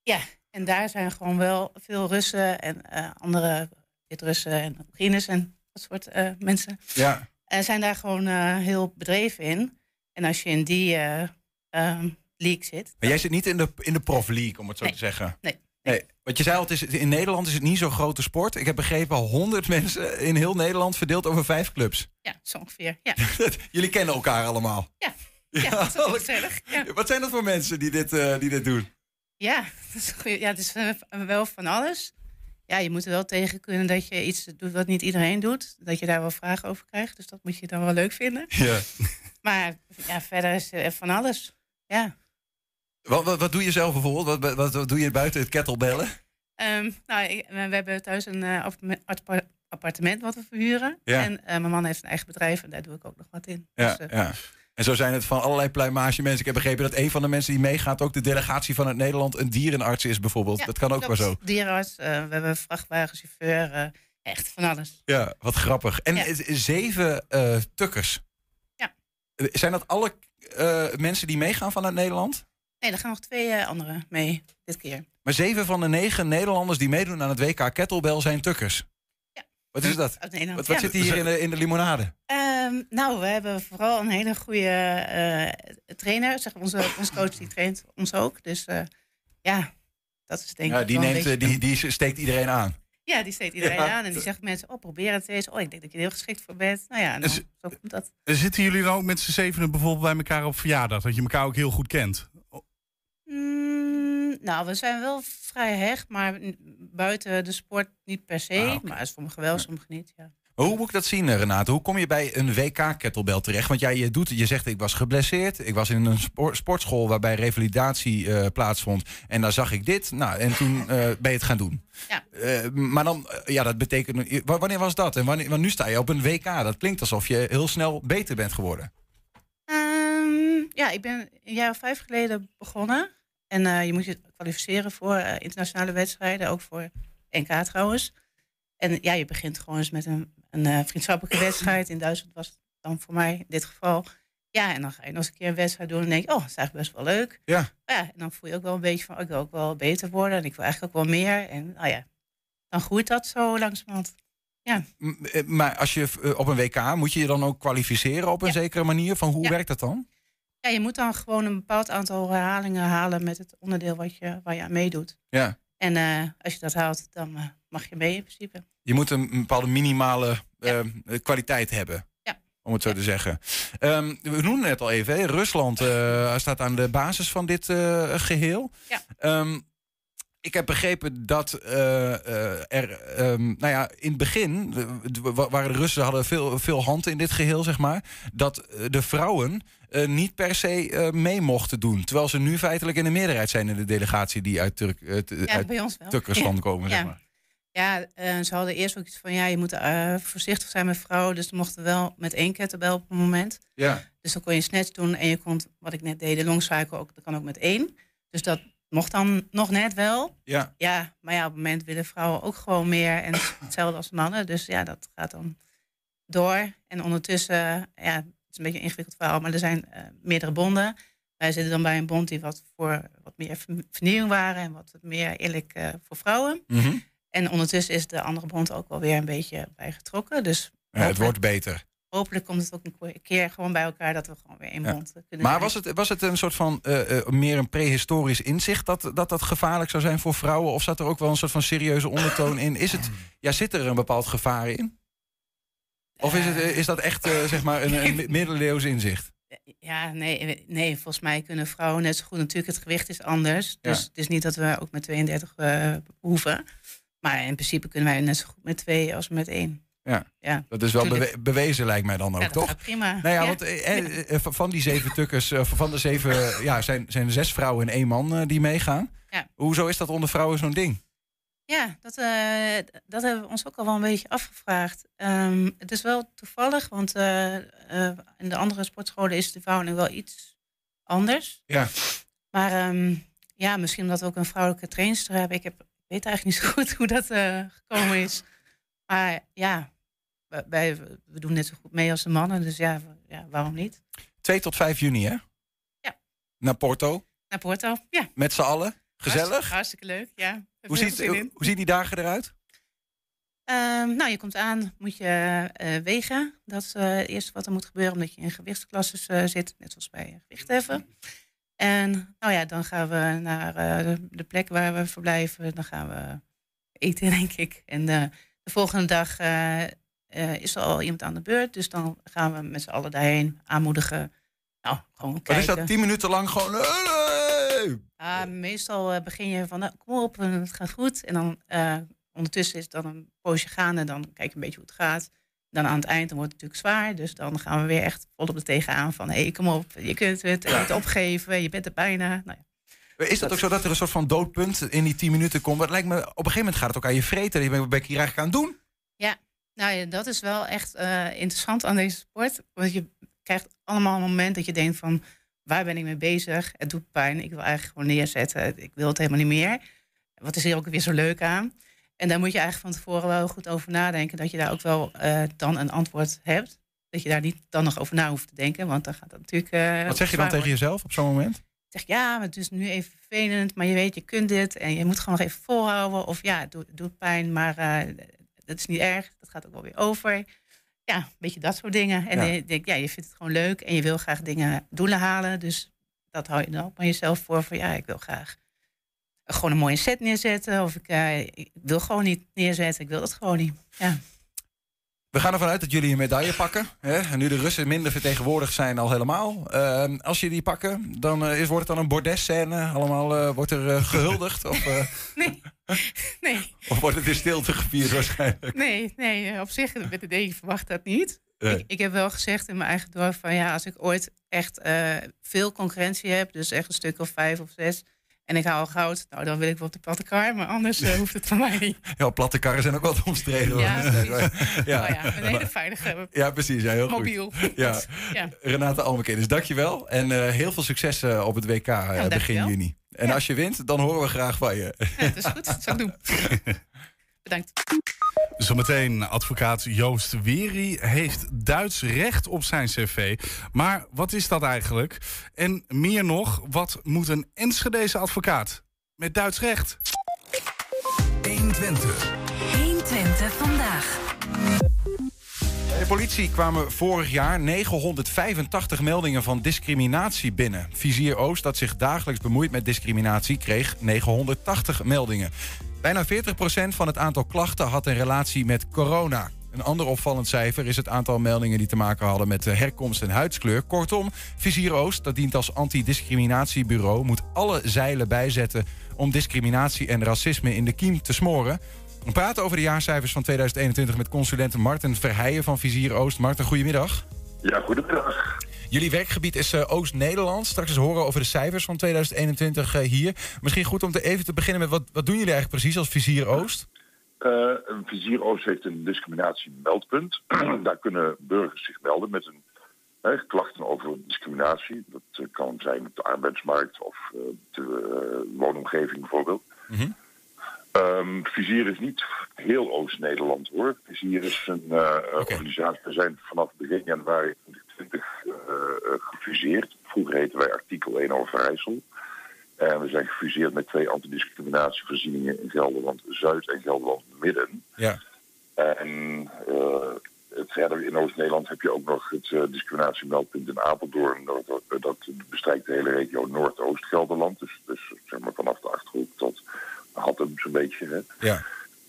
Ja, en daar zijn gewoon wel veel Russen en eh, andere Wit-Russen en Oekraïners en dat soort eh, mensen. Ja. eh, zijn daar gewoon heel bedreven in. En als je in die eh, ehm, league zit, Maar jij zit niet in de, in de prof league, om het zo te zeggen. Nee. Nee, want je zei al, in Nederland is het niet zo'n grote sport. Ik heb begrepen, 100 mensen in heel Nederland verdeeld over vijf clubs. ja, zo ongeveer. Ja, Jullie kennen elkaar allemaal. ja, ja, dat is gezellig. Ja. Wat zijn dat voor mensen die dit, eh, die dit doen? Ja, dat is, ja, het is eh, wel van alles. Ja, je moet er wel tegen kunnen dat je iets doet wat niet iedereen doet. Dat je daar wel vragen over krijgt. Dus dat moet je dan wel leuk vinden. Ja. Maar ja, verder is er van alles. Ja. Wat, wat, wat doe je zelf bijvoorbeeld? Wat, wat, wat doe je buiten het kettlebellen? Ehm, nou, ik- we, we hebben thuis een eh, appartement- appa- appartement wat we verhuren. Ja. En mijn man heeft een eigen bedrijf en daar doe ik ook nog wat in. Ja, Dus, ja. En zo zijn het van allerlei pluimage mensen. Ik heb begrepen dat een van de mensen die meegaat... ook de delegatie van het Nederland een dierenarts is bijvoorbeeld. ja, dat kan ook klopt. maar zo. Dierenarts, eh, we hebben een vrachtwagenchauffeur. eh, echt van alles. Ja, wat grappig. En Ja. zeven eh, tukkers. Ja. Zijn dat alle mensen die meegaan vanuit Nederland? Nee, er gaan nog twee anderen mee dit keer. Maar zeven van de negen Nederlanders die meedoen aan het WK Kettlebell zijn tukkers. Wat is dat? Nederland, Wat, wat ja. zit hier in de, in de limonade? Ehm, nou, we hebben vooral een hele goede eh, trainer. Zeg, onze, onze coach die traint ons ook. Dus eh, ja, dat is denk Ja, ik die, wel een neemt, eh, beetje- die, die steekt iedereen aan. Ja, die steekt iedereen Ja. aan. En die zegt mensen, oh, probeer het eens. Oh, ik denk dat je er heel geschikt voor bent. Nou ja, nou, zo komt dat. Zitten jullie dan ook met z'n zevenen bijvoorbeeld bij elkaar op verjaardag? Dat je elkaar ook heel goed kent? Mm, nou, we zijn wel vrij hecht, maar buiten de sport niet per se. Ah, Maar sommigen wel, sommigen niet, ja. Hoe moet ik dat zien, eh, Renate? Hoe kom je bij een WK-kettlebell terecht? Want jij je doet, je zegt ik was geblesseerd. Ik was in een spor- sportschool waarbij revalidatie eh, plaatsvond. En daar zag ik dit. Nou, en toen eh, ben je het gaan doen. Ja. Maar dan, ja, dat betekent. wa- Wanneer was dat? En wanneer, want nu sta je op een WK. Dat klinkt alsof je heel snel beter bent geworden. Ehm, ja, ik ben een jaar of vijf geleden begonnen. En eh, je moet je kwalificeren voor eh, internationale wedstrijden, ook voor NK trouwens. En ja, je begint gewoon eens met een, een eh, vriendschappelijke wedstrijd. In Duitsland was het dan voor mij in dit geval. Ja, en dan ga je nog eens een keer een wedstrijd doen en denk je, oh, dat is eigenlijk best wel leuk. Ja. Ja, en dan voel je ook wel een beetje van, oh, ik wil ook wel beter worden. En ik wil eigenlijk ook wel meer. En nou ja, dan groeit dat zo langzamerhand. Ja. M- Maar als je op een WK moet je je dan ook kwalificeren op een zekere manier? Van hoe Ja. werkt dat dan? Ja, je moet dan gewoon een bepaald aantal herhalingen halen met het onderdeel wat je, waar je aan meedoet. Ja. En eh, als je dat haalt, dan eh, mag je mee in principe. Je moet een, bepaalde minimale eh, kwaliteit hebben. Ja. Om het zo te zeggen. Ehm, we noemden het al even. Hè? Rusland eh, staat aan de basis van dit eh, geheel. Ja. Ehm, ik heb begrepen dat eh, eh, er, ehm, nou ja, in het begin waren de Russen hadden veel, veel hand in dit geheel, zeg maar. Dat eh, de vrouwen niet per se mee mochten doen. Terwijl ze nu feitelijk in de meerderheid zijn in de delegatie die uit, Turk, Ja, uit. Turkestan Ja. komen, Ja. zeg maar. Ja, eh, ze hadden eerst ook iets van, ja, je moet voorzichtig zijn met vrouwen. Dus ze mochten wel met één kettlebell op een moment. Ja. Dus dan kon je snatch doen en je kon, wat ik net deed, de longcycle ook, dat kan ook met één. Dus dat mocht dan nog net wel. Ja. Ja, maar ja, op het moment willen vrouwen ook gewoon meer. En hetzelfde als mannen. Dus ja, dat gaat dan door. En ondertussen, ja, het is een beetje een ingewikkeld verhaal, maar er zijn eh, meerdere bonden. Wij zitten dan bij een bond die wat voor wat meer ver- vernieuwing waren en wat meer eerlijk eh, voor vrouwen. Mhm. En ondertussen is de andere bond ook wel weer een beetje bijgetrokken. Dus Ja, het wordt beter. Hopelijk komt het ook een keer gewoon bij elkaar dat we gewoon weer één Ja. bond eh, kunnen Maar was het, was het een soort van eh, eh, meer een prehistorisch inzicht dat, dat dat gevaarlijk zou zijn voor vrouwen? Of zat er ook wel een soort van serieuze ondertoon in? Is het, ja, zit er een bepaald gevaar in? Of is, het, eh, is dat echt zeg maar een, een middeleeuws inzicht? Ja, nee, nee, volgens mij kunnen vrouwen net zo goed. Natuurlijk, het gewicht is anders. Ja. Dus het is niet dat we ook met 32 eh hoeven. Maar in principe kunnen wij net zo goed met twee als met één. Ja, Ja, dat is wel bewe- bewezen lijkt mij dan ook, Ja, toch? prima. Nou ja, want eh, eh, eh, van die zeven tukkers, van de zeven, ja, zijn, zijn er zes vrouwen en één man eh, die meegaan. Ja. Hoezo is dat onder vrouwen zo'n ding? Ja, dat, dat hebben we ons ook al wel een beetje afgevraagd. Ehm, het is wel toevallig, want in de andere sportscholen is de verhouding wel iets anders. Ja. Maar ehm, ja, misschien omdat we ook een vrouwelijke trainster hebben. Ik, heb, ik weet eigenlijk niet zo goed hoe dat gekomen is. Maar ja, wij- wij, we doen net zo goed mee als de mannen. Dus ja, ja waarom niet? 2 tot 5 juni, hè? Ja. Naar Porto, Naar Porto, ja. met z'n allen. Gezellig. Hartstikke, hartstikke leuk, ja. Hoe ziet, hoe, hoe zien die dagen eruit? Ehm, nou, je komt aan, moet je eh, wegen. Dat is eh, het eerste wat er moet gebeuren, omdat je in gewichtsklasses eh, zit, net zoals bij gewichtheffen. En nou ja, dan gaan we naar eh, de- plek waar we verblijven. Dan gaan we eten, denk ik. En eh, de volgende dag eh, is er al iemand aan de beurt. Dus dan gaan we met z'n allen daarheen aanmoedigen. Nou, gewoon kijken. is dat? 10 minuten lang gewoon. Ja, meestal eh, begin je van, nou, kom op, eh, het gaat goed. En dan ondertussen is het dan een poosje gaande. Dan kijk je een beetje hoe het gaat. Dan aan het eind dan wordt het natuurlijk zwaar. Dus dan gaan we weer echt volop er tegenaan van... hé, hey, kom op, je kunt het, moet opgeven, je bent er bijna. Nou, ja. Is dat ook zo dat er een soort van doodpunt in die 10 minuten komt? Lijkt me, op een gegeven moment gaat het ook aan je vreten. Ben ik hier eigenlijk aan het doen? Ja, nou ja, dat is wel echt eh, interessant aan deze sport. Want je krijgt allemaal een moment dat je denkt van... waar ben ik mee bezig? Het doet pijn, ik wil eigenlijk gewoon neerzetten. Ik wil het helemaal niet meer. Wat is hier ook weer zo leuk aan? En daar moet je eigenlijk van tevoren wel goed over nadenken... dat je daar ook wel eh, dan een antwoord hebt. Dat je daar niet dan nog over na hoeft te denken. Want dan gaat dat natuurlijk... eh, Wat zeg je dan tegen jezelf op zo'n moment? zeg ja, maar het is nu even vervelend, maar je weet, je kunt dit en je moet gewoon nog even volhouden. Of ja, het doet, doet pijn, maar dat is niet erg. Dat gaat ook wel weer over. Ja, een beetje dat soort dingen. En Ja. je denkt, ja, je vindt het gewoon leuk en je wil graag dingen doelen halen. Dus dat hou je dan ook maar jezelf voor van ja, ik wil graag gewoon een mooie set neerzetten. Of ik, eh, ik wil gewoon niet neerzetten, ik wil dat gewoon niet. Ja. We gaan ervan uit dat jullie een medaille pakken. Hè? En nu de Russen minder vertegenwoordigd zijn al helemaal. Ehm, als je die pakken, dan eh, is, wordt het dan een bordesscène. Allemaal eh, wordt er eh, gehuldigd. of, eh, Nee. of wordt het in stilte gevierd waarschijnlijk? Nee, nee, eh, op zich met de D verwacht dat niet. Nee. Ik, ik heb wel gezegd in mijn eigen dorp van ja, als ik ooit echt eh, veel concurrentie heb, dus echt een stuk of vijf of zes, en ik haal goud, nou dan wil ik wel op de platte kar, maar anders eh, hoeft het van mij niet. Ja, platte karren zijn ook wat omstreden. Ja, precies. ja. Nou ja, een hele veilige Ja, precies. Ja, heel mobiel. goed. Ja. Renate Almekenis, dankjewel. En eh, heel veel succes eh, op het WK eh, begin juni. En als je wint, dan horen we graag van je. Ja, dat is goed, dat zou ik doen. Bedankt. Zometeen advocaat Joost Weri heeft Duits recht op zijn cv. Maar wat is dat eigenlijk? En meer nog, wat moet een Enschedeze advocaat met Duits recht? 120. 120 vandaag. De politie kwamen vorig jaar 985 meldingen van discriminatie binnen. Vizier Oost, dat zich dagelijks bemoeit met discriminatie, kreeg 980 meldingen. Bijna 40% van het aantal klachten had een relatie met corona. Een ander opvallend cijfer is het aantal meldingen die te maken hadden met herkomst en huidskleur. Kortom, Vizier Oost, dat dient als antidiscriminatiebureau, moet alle zeilen bijzetten om discriminatie en racisme in de kiem te smoren. We praten over de jaarcijfers van 2021 met consulent Marten Verheijen van Vizier Oost. Marten, goedemiddag. Ja, goedemiddag. Jullie werkgebied is eh, Oost-Nederland. Straks eens horen over de cijfers van 2021 eh, hier. Misschien goed om te even te beginnen met wat, wat doen jullie eigenlijk precies als Vizier Oost? Een Vizier Oost heeft een discriminatiemeldpunt. Daar kunnen burgers zich melden met een klachten over discriminatie. Dat kan zijn op de arbeidsmarkt of de woonomgeving bijvoorbeeld. Ehm Vizier is niet heel Oost-Nederland hoor. Vizier is een eh, organisatie. We zijn vanaf begin januari 2020 eh, eh, gefuseerd. Vroeger heten wij artikel 1 Overijssel. En we zijn gefuseerd met twee antidiscriminatievoorzieningen in Gelderland Zuid en Gelderland Midden. Ja. En eh, verder in Oost-Nederland heb je ook nog het eh, discriminatiemeldpunt in Apeldoorn. Dat, dat, dat bestrijkt de hele regio Noordoost-Gelderland. Dus, dus zeg maar vanaf de Achterhoek tot Zo'n beetje. Hè. Ja.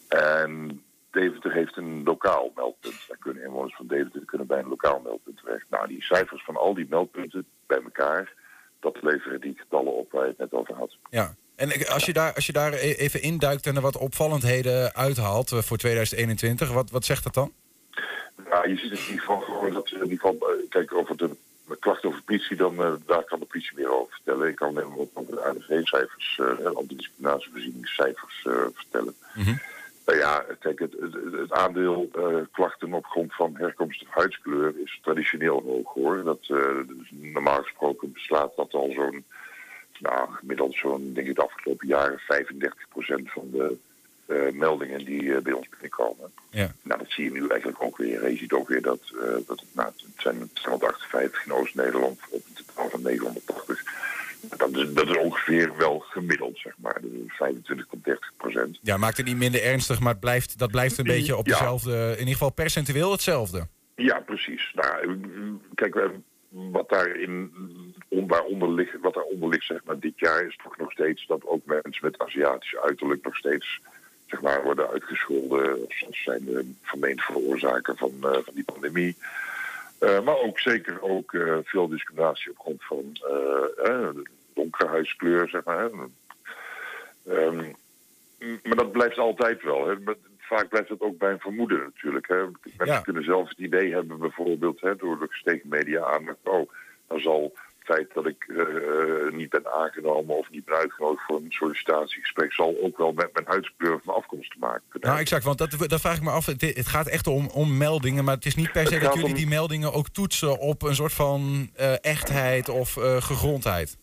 En Deventer heeft een lokaal meldpunt. Daar kunnen inwoners van Deventer kunnen bij een lokaal meldpunt terecht. Nou, die cijfers van al die meldpunten bij elkaar, dat leveren die getallen op waar je het net over had. Ja. En als je, daar, als je daar e- even induikt en er wat opvallendheden uithaalt eh, voor 2021, wat, wat zegt dat dan? Ja, je ziet in ieder geval gewoon dat in ieder geval, eh, kijk, over de klachten over politie, dan eh, daar kan de politie meer over vertellen. Ik kan alleen maar ook over de ANV-cijfers, uh, antidiscriminatievoorzieningscijfers eh, vertellen. Nou ja, kijk, het, het, het aandeel eh, klachten op grond van herkomst of huidskleur is traditioneel hoog hoor. Dat, eh, dus normaal gesproken beslaat dat al zo'n, nou, gemiddeld zo'n, denk ik, de afgelopen jaren 35% van de eh, meldingen die eh, bij ons binnenkomen. Ja. Nou, dat zie je nu eigenlijk ook weer. Je ziet ook weer dat, eh, dat het, nou, het zijn 258 in Oost-Nederland op een totaal van 980. Dat is, dat is ongeveer wel gemiddeld, zeg maar. Is 25 tot 30 procent. Ja, maakt het niet minder ernstig, maar het blijft, dat blijft een beetje op Ja. dezelfde, in ieder geval percentueel hetzelfde. Ja, precies. Nou, kijk, eh, wat daarin on, waaronder ligt, wat daaronder ligt, zeg maar, dit jaar is toch nog steeds dat ook mensen met Aziatisch uiterlijk nog steeds zeg maar, worden uitgescholden. Of zijn de vermeend veroorzaker van, eh, van die pandemie. Eh, maar ook zeker ook veel discriminatie op eh, donkere huidskleur, zeg maar. Ehm, maar dat blijft altijd wel. Hè. Vaak blijft het ook bij een vermoeden natuurlijk. Hè. Mensen kunnen zelf het idee hebben, bijvoorbeeld, hè, door de gestegen media aandacht. Oh, dan zal feit dat ik eh, niet ben aangenomen of niet ben uitgenodigd voor een sollicitatiegesprek, zal ook wel met mijn huidskleur of mijn afkomst te maken kunnen Nou, exact, want dat, dat vraag ik me af. Het, het gaat echt om, om meldingen, maar het is niet per se dat jullie om- die meldingen ook toetsen op een soort van eh, echtheid of eh, gegrondheid.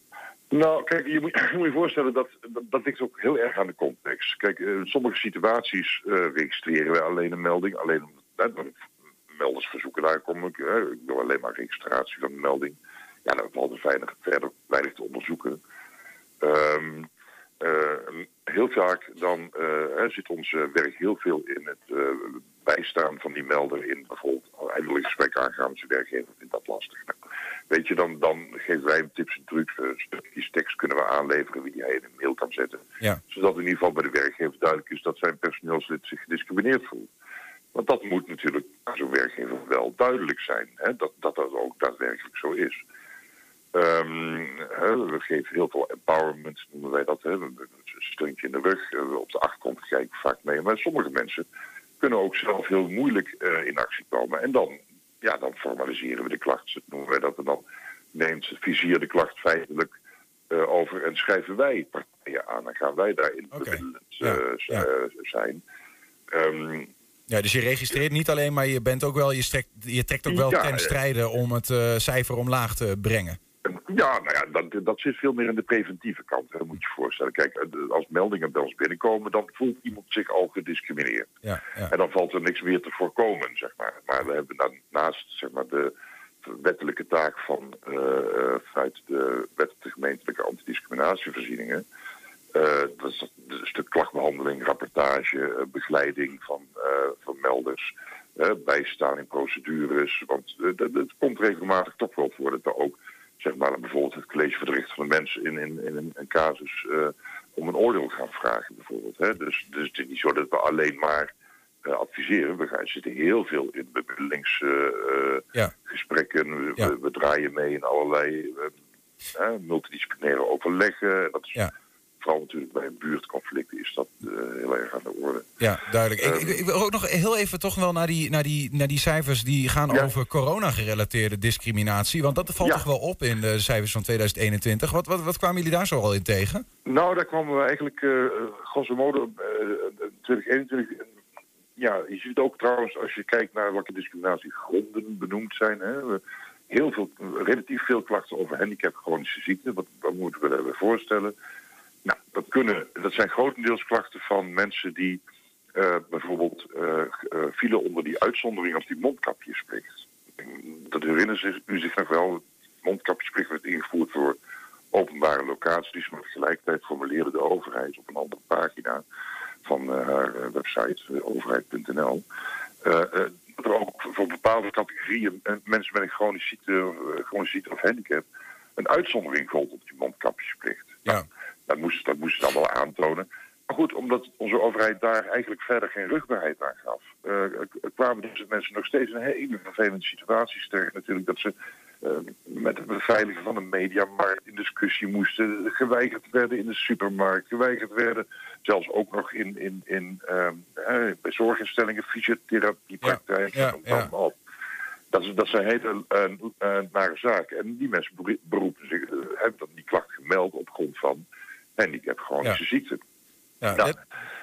Nou, kijk, je moet je, moet je voorstellen dat, dat dat ligt ook heel erg aan de context. Kijk, eh, in sommige situaties eh, registreren we alleen een melding, alleen omdat eh, meldersverzoeken daar kom ik. eh, ik wil alleen maar registratie van de melding. Ja, dan valt er weinig, verder weinig te onderzoeken. Ehm, eh, heel vaak dan eh, hè, zit ons eh, werk heel veel in het bijstaan van die melder in bijvoorbeeld eindelijk gesprek aangaan met zijn werkgever vindt dat lastig. Nou, weet je, dan, dan geven wij hem tips en trucs. stukjes tekst kunnen we aanleveren die hij in een mail kan zetten. Ja. Zodat in ieder geval bij de werkgever duidelijk is dat zijn personeelslid zich gediscrimineerd voelt. Want dat moet natuurlijk aan zo'n werkgever wel duidelijk zijn. Hè? Dat, dat dat ook daadwerkelijk zo is. Ehm, hè, we geven heel veel empowerment, noemen wij dat. Hè? Een steuntje in de rug. eh, op de achtergrond kijken we vaak mee. Maar sommige mensen kunnen ook zelf heel moeilijk eh, in actie komen. En dan, ja, dan formaliseren we de klacht. Noemen wij dat. En dan neemt het vizier de klacht feitelijk eh, over en schrijven wij partijen aan. Dan gaan wij daarin bemiddelend eh, zijn. Ehm, Ja, dus je registreert niet alleen, maar je, bent ook wel, je, strekt, je trekt ook wel Ja, ten strijde om het cijfer omlaag te brengen. Ja, nou ja, dat, dat zit veel meer in de preventieve kant, hè, moet je je voorstellen. Kijk, eh, als meldingen bij ons binnenkomen, dan voelt iemand zich al gediscrimineerd. Ja, ja. En dan valt er niks meer te voorkomen, zeg maar. Maar we hebben daarnaast, zeg maar, de wettelijke taak van, eh, eh, vanuit de wet de gemeentelijke antidiscriminatievoorzieningen. Eh, dat is een stuk klachtbehandeling, rapportage, eh, begeleiding van, eh, van melders, eh, bijstaan in procedures. Want eh, het komt regelmatig toch wel voor dat er ook, zeg maar, bijvoorbeeld het college voor de rechten van de mens in, in, in een, casus eh, om een oordeel gaan vragen, bijvoorbeeld. Hè. Dus, dus het is niet zo dat we alleen maar eh, adviseren. We gaan, zitten heel veel in bemiddelingsgesprekken. Ja. gesprekken. We, draaien mee in allerlei eh, eh, multidisciplinaire overleggen. Dat is vooral natuurlijk bij buurtconflicten is dat eh, heel erg aan de orde. Ja, duidelijk. Ik, Ehm, ik, ik wil ook nog heel even toch wel naar die, naar die, naar die cijfers die gaan Ja. over corona-gerelateerde discriminatie. Want dat valt Ja. toch wel op in de cijfers van 2021. Wat, wat, wat kwamen jullie daar zo al in tegen? Nou, daar kwamen we eigenlijk eh grosso modo eh 2021. en Ja, je ziet ook trouwens als je kijkt naar welke discriminatiegronden benoemd zijn. Hè, heel veel, relatief veel klachten over handicap, chronische ziekte. Wat, wat moeten we daarbij voorstellen? Nou, dat, kunnen, dat zijn grotendeels klachten van mensen die eh, bijvoorbeeld eh, eh, vielen onder die uitzondering als die mondkapjesplicht. Dat herinneren zich, u zich nog wel. Mondkapjesplicht werd ingevoerd voor openbare locaties, maar tegelijkertijd formuleerde de overheid op een andere pagina van haar website, overheid.nl, dat er ook voor bepaalde categorieën mensen met een chronische ziekte, chronische ziekte of handicap een uitzondering gold op die mondkapjesplicht. Ja. Dat moest, dat moest ze dan wel aantonen. Maar goed, omdat onze overheid daar eigenlijk verder geen rugbaarheid aan gaf, eh, kwamen deze mensen nog steeds in hele vervelende situatie terecht. Natuurlijk dat ze eh, met het beveiligen van een mediamarkt in discussie moesten, geweigerd werden in de supermarkt, geweigerd werden zelfs ook nog in, in, in bij zorginstellingen, fysiotherapiepraktijken, Ja, ja. op. Dat is, dat zijn hele nare zaken. En die mensen beroe- beroepen zich, hebben dan die klacht gemeld op grond van handicap, chronische ziekte. Ja, Nou,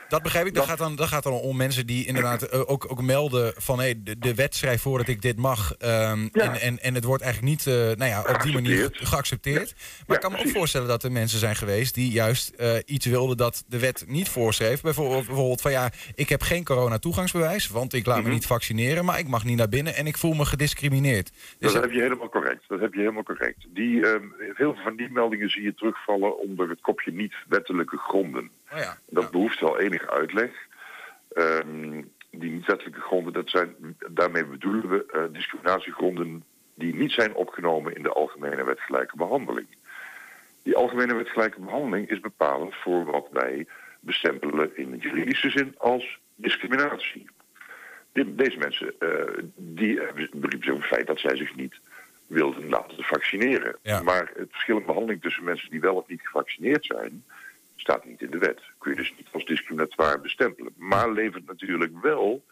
dat, begrijp ik. Dat gaat, dan, dat gaat dan om mensen die inderdaad eh, ook, ook melden van hey, de, de wet schrijft voor dat ik dit mag. ehm, en, en, en het wordt eigenlijk niet eh, nou ja, op die manier Geaccepteerd. Maar ik kan me ook voorstellen dat er mensen zijn geweest die juist eh, iets wilden dat de wet niet voorschreef. Bijvoorbeeld, bijvoorbeeld van ja, ik heb geen corona-toegangsbewijs, want ik laat me niet vaccineren, maar ik mag niet naar binnen en ik voel me gediscrimineerd. Dus Dat heb je helemaal correct. Dat heb je helemaal correct. Die, ehm, heel veel van die meldingen zie je terugvallen onder het kopje niet wettelijke gronden. Oh ja. Dat behoeft wel enige uitleg. Ehm, die niet wettelijke gronden, dat zijn, daarmee bedoelen we eh, discriminatiegronden die niet zijn opgenomen in de Algemene Wet Gelijke Behandeling. Die Algemene Wet Gelijke Behandeling is bepalend voor wat wij bestempelen in juridische zin als discriminatie. Deze mensen eh, die zich op het feit dat zij zich niet wilden laten vaccineren. Maar het verschil in behandeling tussen mensen die wel of niet gevaccineerd zijn, staat niet in de wet. Kun je dus niet als discriminatoire bestempelen. Maar levert natuurlijk wel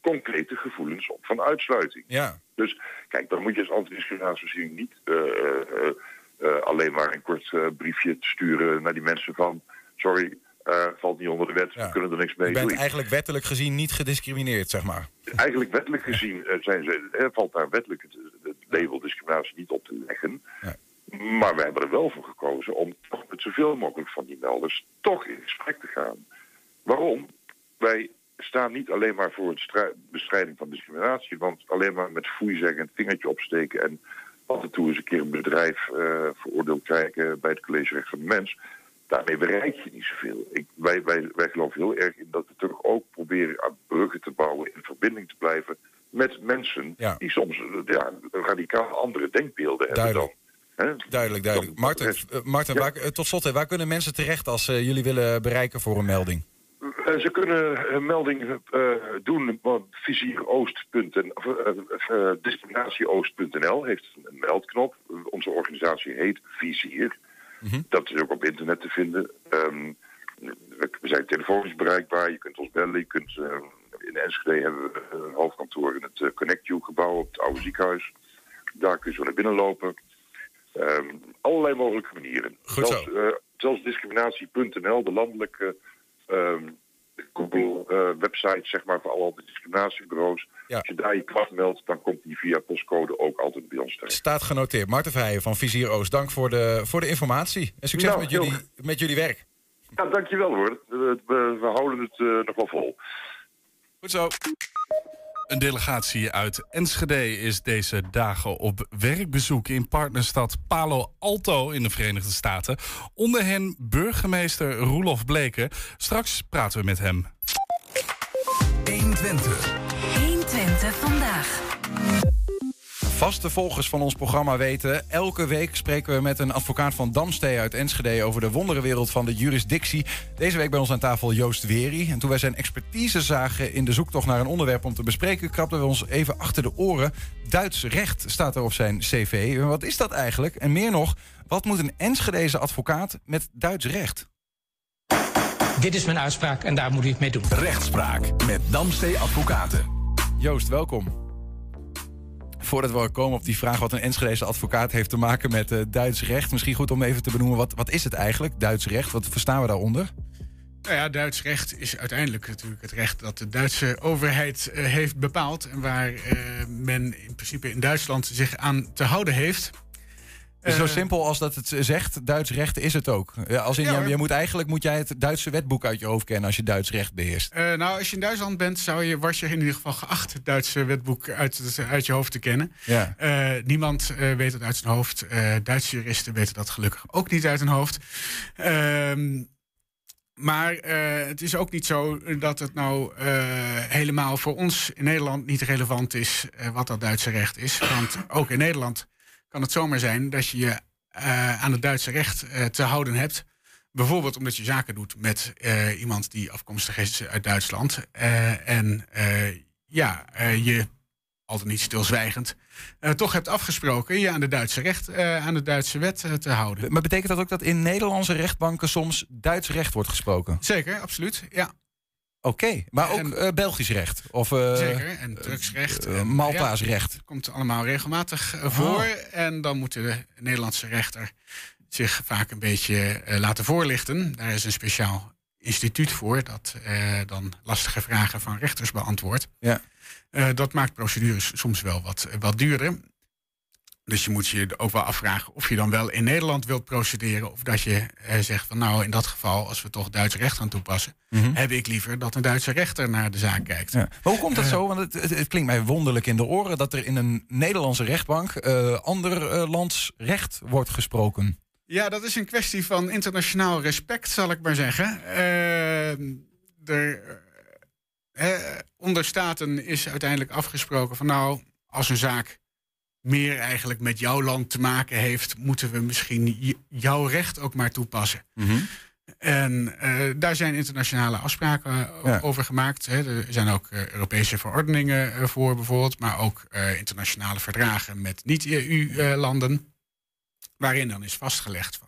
concrete gevoelens op van uitsluiting. Ja. Dus kijk, dan moet je als antidiscriminatievoorziening niet eh, eh, eh, alleen maar een kort briefje sturen naar die mensen van... sorry, valt niet onder de wet, we kunnen er niks mee je bent doen. eigenlijk wettelijk gezien niet gediscrimineerd, zeg maar. Eigenlijk wettelijk gezien zijn ze, valt daar wettelijk het, het label discriminatie niet op te leggen. Maar we hebben er wel voor gekozen om toch met zoveel mogelijk van die melders toch in gesprek te gaan. Waarom? Wij staan niet alleen maar voor het strij- bestrijding van discriminatie, want alleen maar met foei zeggen, het vingertje opsteken en af en toe eens een keer een bedrijf eh, veroordeeld krijgen bij het College Recht van de Mens, daarmee bereik je niet zoveel. Ik, wij, wij, wij geloven heel erg in dat we toch ook proberen aan bruggen te bouwen, in verbinding te blijven met mensen die soms ja, radicaal andere denkbeelden hebben dan. Hè, Duidelijk, duidelijk. Marten, eh, Marten waar, eh, tot slot, waar kunnen mensen terecht als ze jullie willen bereiken voor een melding? Eh, ze kunnen een melding eh, doen op eh, eh, discriminatieoost.nl heeft een meldknop. Onze organisatie heet Vizier. Dat is ook op internet te vinden. Ehm, we zijn telefonisch bereikbaar. Je kunt ons bellen. Je kunt, eh, in Enschede hebben we een hoofdkantoor in het eh, Connect You gebouw op het oude ziekenhuis. Daar kun je zo naar binnen lopen. Ehm, allerlei mogelijke manieren. Goed zo. zelfs, eh, zelfs discriminatie.nl, de landelijke ehm, Google-website zeg maar, voor alle discriminatiebureaus. Als je daar je klacht meldt, dan komt die via postcode ook altijd bij ons terecht. Staat genoteerd. Marten Verheijen van Vizier Oost, dank voor de, voor de informatie. En succes Nou, met, jullie, met jullie werk. Ja, dankjewel hoor. We, we, we houden het eh, nog wel vol. Goed zo. Een delegatie uit Enschede is deze dagen op werkbezoek in partnerstad Palo Alto in de Verenigde Staten. Onder hen burgemeester Roelof Bleken. Straks praten we met hem. 120. 120 vandaag. Vaste volgers van ons programma weten, elke week spreken we met een advocaat van Damstee uit Enschede over de wonderenwereld van de jurisdictie. Deze week bij ons aan tafel Joost Weri. En toen wij zijn expertise zagen in de zoektocht naar een onderwerp om te bespreken, krabden we ons even achter de oren. Duits recht staat er op zijn cv. En Wat is dat eigenlijk? En meer nog, wat moet een Enschedeze advocaat met Duits recht? Dit is mijn uitspraak en daar moet u het mee doen. Rechtspraak met Damstee Advocaten. Joost, welkom. Voordat we komen op die vraag wat een Enschedeze advocaat heeft te maken met eh, Duits recht. Misschien goed om even te benoemen, wat, wat is het eigenlijk, Duits recht? Wat verstaan we daaronder? Nou ja, Duits recht is uiteindelijk natuurlijk het recht dat de Duitse overheid eh, heeft bepaald. En waar eh, men in principe in Duitsland zich aan te houden heeft. Zo Eh, simpel als dat het zegt, Duits recht is het ook. Als in, Ja, je, je moet eigenlijk moet jij het Duitse wetboek uit je hoofd kennen als je Duits recht beheerst. Eh, nou, als je in Duitsland bent, zou je, was je in ieder geval geacht het Duitse wetboek uit, uit je hoofd te kennen. Ja. Eh, niemand weet het uit zijn hoofd. Duitse juristen weten dat gelukkig ook niet uit hun hoofd. Ehm, maar het is ook niet zo dat het nou helemaal voor ons in Nederland niet relevant is wat dat Duitse recht is. Want ook in Nederland het zomaar zijn dat je je eh, aan het Duitse recht eh, te houden hebt. Bijvoorbeeld omdat je zaken doet met eh, iemand die afkomstig is uit Duitsland. En ja, je, al dan niet stilzwijgend, toch hebt afgesproken je aan de Duitse recht, aan de Duitse wet te houden. Maar betekent dat ook dat in Nederlandse rechtbanken soms Duits recht wordt gesproken? Zeker, absoluut. Ja, Oké, maar ook eh, Belgisch recht? Of, eh, zeker. En drugsrecht. eh, en, Malta's ja, recht. Het komt allemaal regelmatig eh, voor. En dan moet de Nederlandse rechter zich vaak een beetje laten voorlichten. Daar is een speciaal instituut voor dat dan lastige vragen van rechters beantwoordt. Ja. Dat maakt procedures soms wel wat, wat duurder. Dus je moet je ook wel afvragen of je dan wel in Nederland wilt procederen. Of dat je eh, zegt van nou in dat geval, als we toch Duits recht gaan toepassen, Mhm. heb ik liever dat een Duitse rechter naar de zaak kijkt. Ja. Maar hoe komt dat Eh, zo? Want het, het, het klinkt mij wonderlijk in de oren dat er in een Nederlandse rechtbank eh ander eh, lands recht wordt gesproken. Ja, dat is een kwestie van internationaal respect, zal ik maar zeggen. Er, onder staten is uiteindelijk afgesproken van nou, als een zaak meer eigenlijk met jouw land te maken heeft, moeten we misschien jouw recht ook maar toepassen. En eh, daar zijn internationale afspraken eh, Ja. over gemaakt. Hè. Er zijn ook eh, Europese verordeningen voor bijvoorbeeld, maar ook internationale verdragen met niet-EU-landen. waarin dan is vastgelegd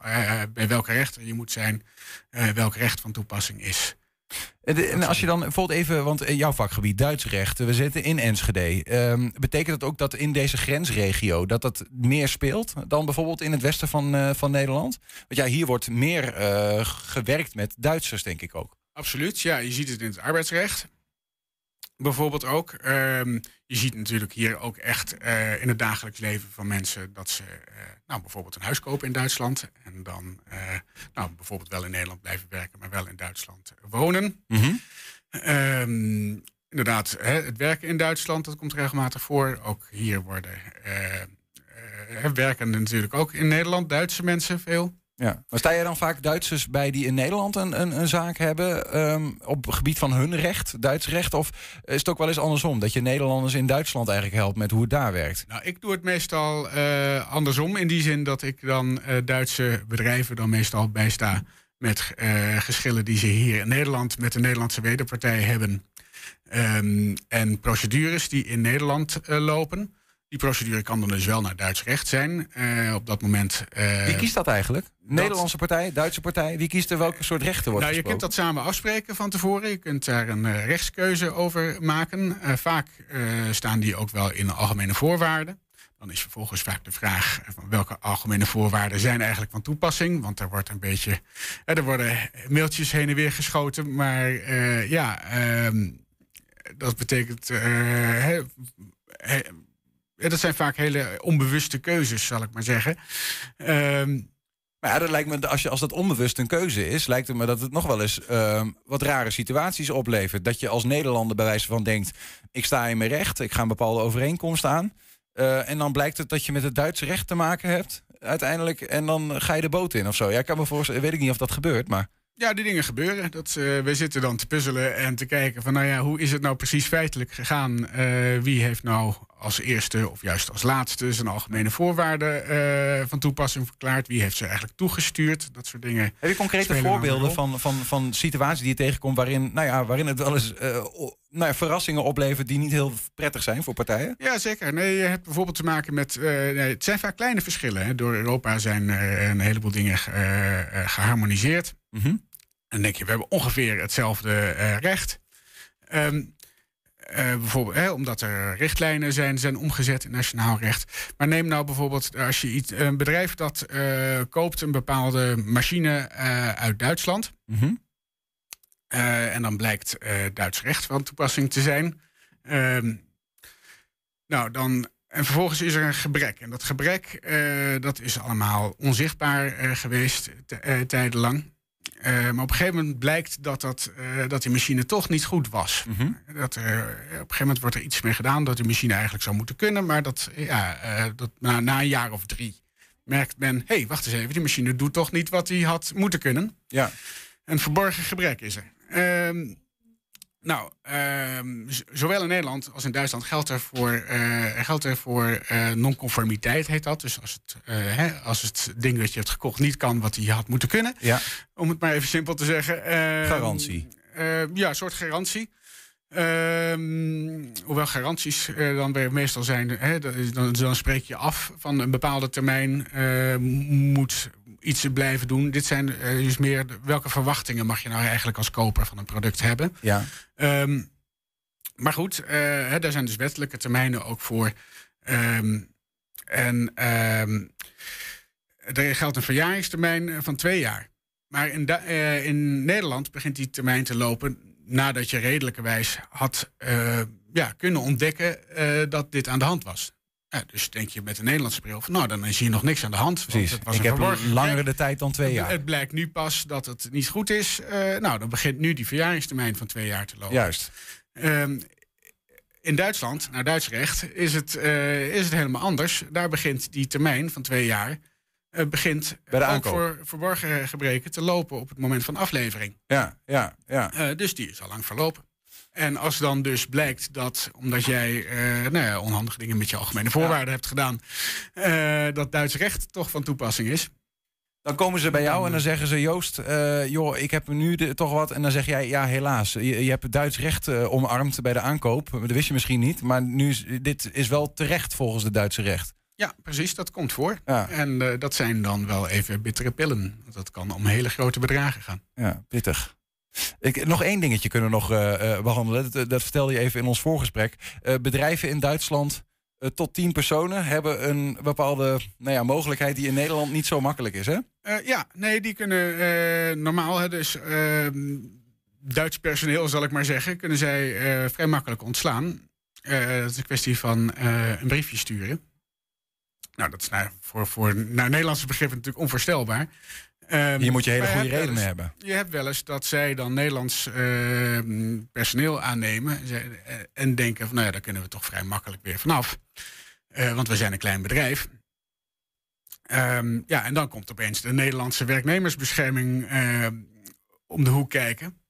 bij welke rechter je moet zijn, welk recht van toepassing is. En de- En als je dan bijvoorbeeld even, want in jouw vakgebied Duits recht, we zitten in Enschede. Ehm, betekent dat ook dat in deze grensregio dat dat meer speelt dan bijvoorbeeld in het westen van, eh, van Nederland? Want ja, hier wordt meer eh, gewerkt met Duitsers, denk ik ook. Absoluut, ja. Je ziet het in het arbeidsrecht. Bijvoorbeeld ook. Ehm, je ziet natuurlijk hier ook echt eh, in het dagelijks leven van mensen dat ze eh, nou, bijvoorbeeld een huis kopen in Duitsland. En dan eh, nou, bijvoorbeeld wel in Nederland blijven werken, maar wel in Duitsland wonen. Ehm, inderdaad, hè, het werken in Duitsland, dat komt regelmatig voor. Ook hier worden werken natuurlijk ook in Nederland Duitse mensen veel. Ja. Maar sta jij dan vaak Duitsers bij die in Nederland een, een, een zaak hebben ehm, op het gebied van hun recht, Duits recht? Of is het ook wel eens andersom, dat je Nederlanders in Duitsland eigenlijk helpt met hoe het daar werkt? Nou, ik doe het meestal eh, andersom. In die zin dat ik dan eh, Duitse bedrijven dan meestal bijsta met eh, geschillen die ze hier in Nederland met de Nederlandse wederpartij hebben. Ehm, en procedures die in Nederland lopen. Die procedure kan dan dus wel naar Duits recht zijn. Eh, op dat moment. eh, Wie kiest dat eigenlijk? Nederlandse partij, Duitse partij? Wie kiest er welke soort rechten wordt nou, je kunt dat samen afspreken van tevoren. Je kunt daar een eh, rechtskeuze over maken. Vaak staan die ook wel in de algemene voorwaarden. Dan is vervolgens vaak de vraag van welke algemene voorwaarden zijn eigenlijk van toepassing. Want er wordt een beetje. er worden mailtjes heen en weer geschoten. Maar ja, ehm, dat betekent. Dat zijn vaak hele onbewuste keuzes, zal ik maar zeggen. Ehm, Maar ja, dat lijkt me, als, je, als dat onbewust een keuze is, lijkt het me dat het nog wel eens ehm, wat rare situaties oplevert. Dat je als Nederlander bij wijze van denkt, ik sta in mijn recht, ik ga een bepaalde overeenkomst aan. Eh, en dan blijkt het dat je met het Duitse recht te maken hebt, uiteindelijk. En dan ga je de boot in of zo. Ja, ik kan me voorstellen, weet ik niet of dat gebeurt, maar... Ja, die dingen gebeuren. Dat, we zitten dan te puzzelen en te kijken van, nou ja, hoe is het nou precies feitelijk gegaan? Eh, wie heeft nou als eerste of juist als laatste zijn algemene voorwaarden eh, van toepassing verklaard? Wie heeft ze eigenlijk toegestuurd? Dat soort dingen. Heb je concrete voorbeelden van, van, van situaties die je tegenkomt waarin, nou ja, waarin het wel eens nou ja, verrassingen oplevert die niet heel prettig zijn voor partijen? Ja, zeker. Nee, je hebt bijvoorbeeld te maken met. nee, het zijn vaak kleine verschillen. Hè. Door Europa zijn er een heleboel dingen eh, eh, geharmoniseerd. En dan denk je, we hebben ongeveer hetzelfde eh, recht. Ehm, eh, bijvoorbeeld, hè, omdat er richtlijnen zijn, zijn omgezet in nationaal recht. Maar neem nou bijvoorbeeld als je iets, een bedrijf dat eh, koopt een bepaalde machine uit Duitsland. Mhm. En dan blijkt Duits recht van toepassing te zijn. Ehm, nou, dan En vervolgens is er een gebrek. En dat gebrek dat is allemaal onzichtbaar geweest tijdenlang. Eh, maar op een gegeven moment blijkt dat, dat, eh, dat die machine toch niet goed was. dat er, op een gegeven moment wordt er iets mee gedaan dat die machine eigenlijk zou moeten kunnen. Maar dat, ja, eh, dat na, na een jaar of drie merkt men... hé, hey, wacht eens even, die machine doet toch niet wat hij had moeten kunnen. Ja. Een verborgen gebrek is er. Ehm, nou, ehm, zowel in Nederland als in Duitsland geldt er voor, geldt er voor eh, non-conformiteit, heet dat. Dus als het, eh, hè, als het ding dat je hebt gekocht niet kan wat hij had moeten kunnen. Ja. Om het maar even simpel te zeggen. Ehm, Garantie. eh, ja, een soort garantie. Ehm, hoewel garanties dan weer meestal zijn, hè, dan, dan spreek je af van een bepaalde termijn eh, moet iets blijven doen. Dit zijn eh, dus meer welke verwachtingen mag je nou eigenlijk als koper van een product hebben. Ja. Ehm, maar goed, eh, hè, daar zijn dus wettelijke termijnen ook voor. Ehm, en ehm, er geldt een verjaringstermijn eh, van twee jaar. Maar in, in Nederland begint die termijn te lopen nadat je redelijkerwijs had ja, kunnen ontdekken dat dit aan de hand was. Ja, dus denk je met een Nederlandse bril van, nou, dan is hier nog niks aan de hand. want Precies. het was Ik heb verborgen langer gebrek. de tijd dan twee jaar. Het blijkt nu pas dat het niet goed is. Eh, nou, dan begint nu die verjaringstermijn van twee jaar te lopen. Juist. Ehm, in Duitsland, naar Duits recht, is het, eh, is het helemaal anders. Daar begint die termijn van twee jaar... eh, begint Bij de ook aankoop. voor verborgen gebreken te lopen op het moment van aflevering. Ja, ja, ja. Dus die is al lang verlopen. En als dan dus blijkt dat, omdat jij eh, nou ja, onhandige dingen met je algemene voorwaarden hebt gedaan, eh, dat Duits recht toch van toepassing is. Dan komen ze bij jou en dan zeggen ze: Joost, eh, joh, ik heb nu de- toch wat. En dan zeg jij: Ja, helaas. Je, je hebt het Duits recht omarmd bij de aankoop. Dat wist je misschien niet. Maar nu is, dit is wel terecht volgens het Duitse recht. Ja, precies, dat komt voor. Ja. En dat zijn dan wel even bittere pillen. Dat kan om hele grote bedragen gaan. Ja, pittig. Ik, nog één dingetje kunnen we nog eh, eh, behandelen. Dat, dat vertelde je even in ons voorgesprek. Eh, bedrijven in Duitsland tot tien personen hebben een bepaalde nou ja, mogelijkheid die in Nederland niet zo makkelijk is. Hè? Ja, nee, die kunnen normaal, dus ehm, Duits personeel zal ik maar zeggen, kunnen zij vrij makkelijk ontslaan. Dat is een kwestie van een briefje sturen. Nou, dat is nou, voor, voor naar Nederlandse begrippen natuurlijk onvoorstelbaar. Ehm, Hier moet je hele goede redenen hebben. Je hebt wel eens dat zij dan Nederlands ehm, personeel aannemen eh, en denken van, nou ja, daar kunnen we toch vrij makkelijk weer vanaf. Eh, want we zijn een klein bedrijf. Ehm, ja, en dan komt opeens de Nederlandse werknemersbescherming eh, om de hoek kijken.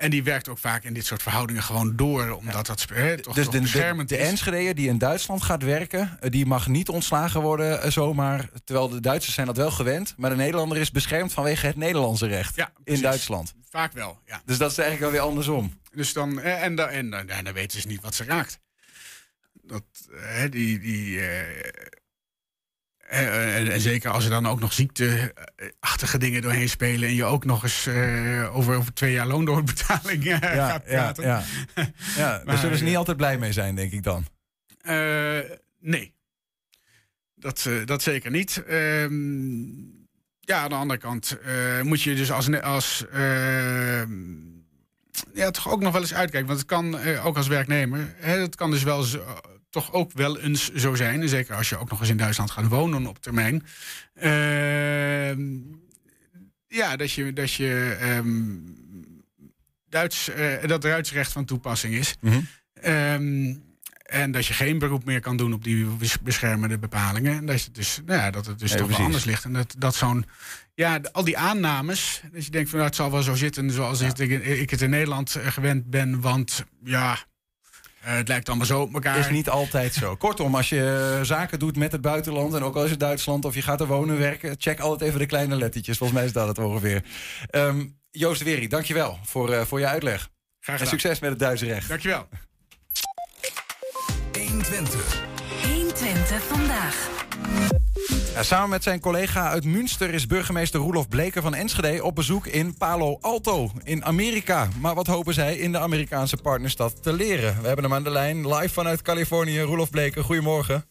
Eh, en die werkt ook vaak in dit soort verhoudingen gewoon door, omdat dat hè, toch, dus toch de, de, beschermend de is. Enschedeer die in Duitsland gaat werken, eh, die mag niet ontslagen worden eh, zomaar. Terwijl de Duitsers zijn dat wel gewend. Maar de Nederlander is beschermd vanwege het Nederlandse recht Ja, in. Duitsland. Vaak wel, ja. Dus dat is eigenlijk wel weer andersom. Dus dan, eh, en, dan, en, dan- weten ze niet wat ze raakt. Dat, eh, die, die, eh, eh, en, en zeker als er dan ook nog ziekteachtige dingen doorheen spelen... en je ook nog eens eh, over, over twee jaar loondoorbetaling eh, Ja, gaat ja, praten. ja. Ja, daar Maar, zullen ze niet eh, altijd blij mee zijn, denk ik dan. Eh, nee. Dat, eh, dat zeker niet. Ehm, ja, aan de andere kant eh, moet je dus als, als ehm, ja, toch ook nog wel eens uitkijken. Want het kan eh, ook als werknemer, hè, het kan dus wel zo- toch ook wel eens zo zijn. Zeker als je ook nog eens in Duitsland gaat wonen op termijn. Ehm, ja, dat je, dat je ehm, Duits, eh, dat Duits recht van toepassing is. Mhm. Ehm, en dat je geen beroep meer kan doen op die bes- beschermende bepalingen. En dat, je dus, nou ja, dat het dus Ja, toch precies. wel anders ligt. En dat, dat zo'n. Ja, al die aannames. Dat je denkt van nou, het zal wel zo zitten zoals ik, ik het in Nederland eh, gewend ben. Want ja, eh, het lijkt allemaal zo op elkaar. Is niet altijd zo. Kortom, als je eh, zaken doet met het buitenland... en ook al is het Duitsland of je gaat er wonen werken... check altijd even de kleine lettertjes. Volgens mij is dat het ongeveer. Ehm, Joost Wery, dankjewel voor, eh, voor je uitleg. Graag en gedaan. succes met het Duitse recht. Dankjewel. 120. 120 vandaag. Ja, samen met zijn collega uit Münster is burgemeester Roelof Bleker van Enschede op bezoek in Palo Alto in Amerika. Maar wat hopen zij in de Amerikaanse partnerstad te leren? We hebben hem aan de lijn, live vanuit Californië. Roelof Bleker, goedemorgen.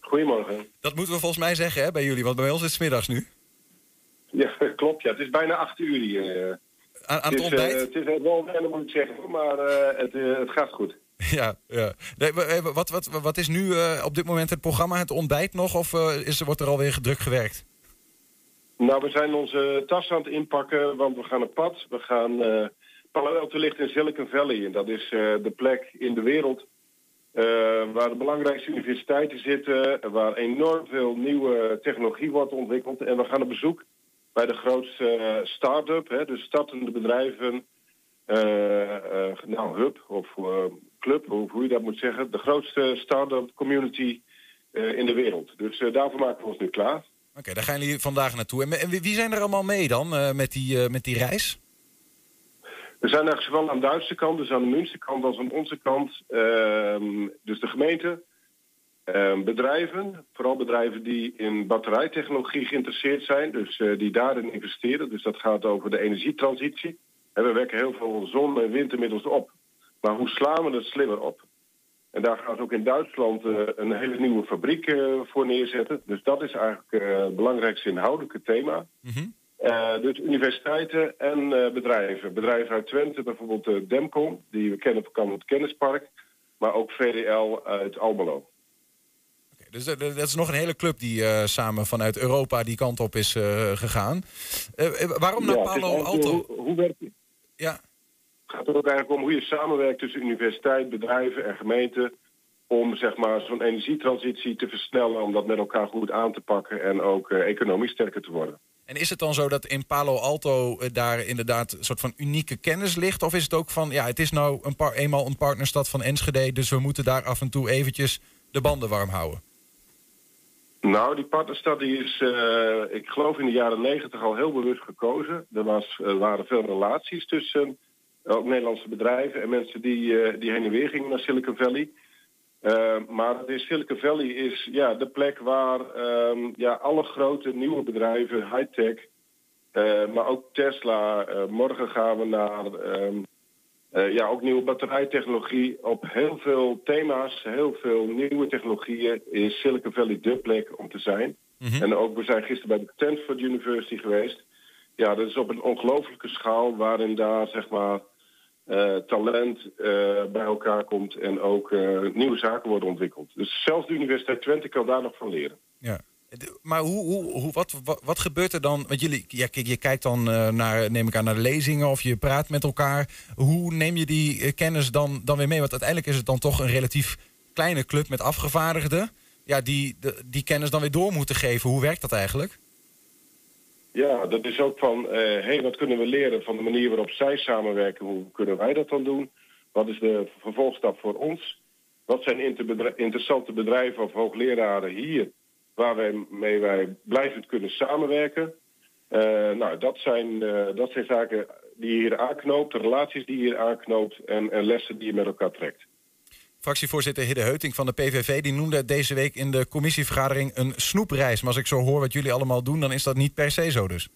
Goedemorgen. Dat moeten we volgens mij zeggen hè, bij jullie, want bij ons is het middags nu. Ja, klopt. Ja. Het is bijna acht uur hier. eh. Aan, aan het is, ontbijt? eh, het is wel wennen, moet ik zeggen, maar eh, het, het gaat goed. Ja, ja. Eh, wat, wat, wat is nu eh, op dit moment het programma? Het ontbijt nog of eh, is, wordt er alweer druk gewerkt? Nou, we zijn onze tas aan het inpakken, want we gaan op pad. We gaan eh Palo Alto ligt in Silicon Valley. En dat is de plek in de wereld waar de belangrijkste universiteiten zitten, waar enorm veel nieuwe technologie wordt ontwikkeld. En we gaan op bezoek bij de grootste start-up, dus startende bedrijven, nou, hub of club, hoe, hoe je dat moet zeggen. De grootste start-up community eh, in de wereld. Dus eh, daarvoor maken we ons nu klaar. Oké, daar gaan jullie vandaag naartoe. En, en wie zijn er allemaal mee dan eh, met, die, met die reis? We zijn er zowel aan de Duitse kant, dus aan de Münsterkant, als aan onze kant. Ehm, dus de gemeente, ehm, bedrijven, vooral bedrijven die in batterijtechnologie geïnteresseerd zijn, dus die daarin investeren. Dus dat gaat over de energietransitie. En we wekken heel veel zon- en wind inmiddels op. Maar hoe slaan we het slimmer op? En daar gaan ze ook in Duitsland eh, een hele nieuwe fabriek eh, voor neerzetten. Dus dat is eigenlijk eh, het belangrijkste inhoudelijke thema. Eh, dus universiteiten en bedrijven. Bedrijven uit Twente, bijvoorbeeld Demcom, die we kennen van het Kennispark. Maar ook VDL uit Almelo. Dus dat, dat is nog een hele club die samen vanuit Europa die kant op is gegaan. Waarom naar Ja, Palo Alto? Hoe, hoe werkt het? Ja. Het gaat er ook eigenlijk om hoe je samenwerkt tussen universiteit, bedrijven en gemeenten. Om zeg maar, zo'n energietransitie te versnellen, om dat met elkaar goed aan te pakken en ook eh, economisch sterker te worden. En is het dan zo dat in Palo Alto eh, daar inderdaad een soort van unieke kennis ligt? Of is het ook van, ja, het is nou een eenmaal een partnerstad van Enschede, dus we moeten daar af en toe eventjes de banden warm houden? Nou, die partnerstad die is, eh, ik geloof in de jaren negentig al heel bewust gekozen. Er, was, waren veel relaties tussen ook Nederlandse bedrijven en mensen die, eh, die heen en weer gingen naar Silicon Valley. Eh, maar het is, Silicon Valley is ja, de plek waar ehm, ja, alle grote nieuwe bedrijven, high-tech, eh, maar ook Tesla. morgen gaan we naar ehm, eh, ja, ook nieuwe batterijtechnologie. Op heel veel thema's, heel veel nieuwe technologieën is Silicon Valley de plek om te zijn. En ook, we zijn gisteren bij de Stanford University geweest. Ja, dat is op een ongelofelijke schaal waarin daar zeg maar eh, talent eh, bij elkaar komt en ook eh, nieuwe zaken worden ontwikkeld. Dus zelfs de Universiteit Twente kan daar nog van leren. Ja. Maar hoe, hoe, hoe, wat, wat, gebeurt er dan? Want jullie, ja, je kijkt dan naar, neem ik aan, naar de lezingen of je praat met elkaar. Hoe neem je die kennis dan, dan weer mee? Want uiteindelijk is het dan toch een relatief kleine club met afgevaardigden. Ja, die die kennis dan weer door moeten geven. Hoe werkt dat eigenlijk? Ja, dat is ook van, hé, hey, wat kunnen we leren van de manier waarop zij samenwerken? Hoe kunnen wij dat dan doen? Wat is de vervolgstap voor ons? Wat zijn interessante bedrijven of hoogleraren hier waarmee wij blijvend kunnen samenwerken? Eh, nou, dat zijn, eh, dat zijn zaken die je hier aanknoopt, de relaties die je hier aanknoopt en, en lessen die je met elkaar trekt. Fractievoorzitter Hidde Heuting van de PVV die noemde deze week in de commissievergadering een snoepreis. Maar als ik zo hoor wat jullie allemaal doen, dan is dat niet per se zo dus.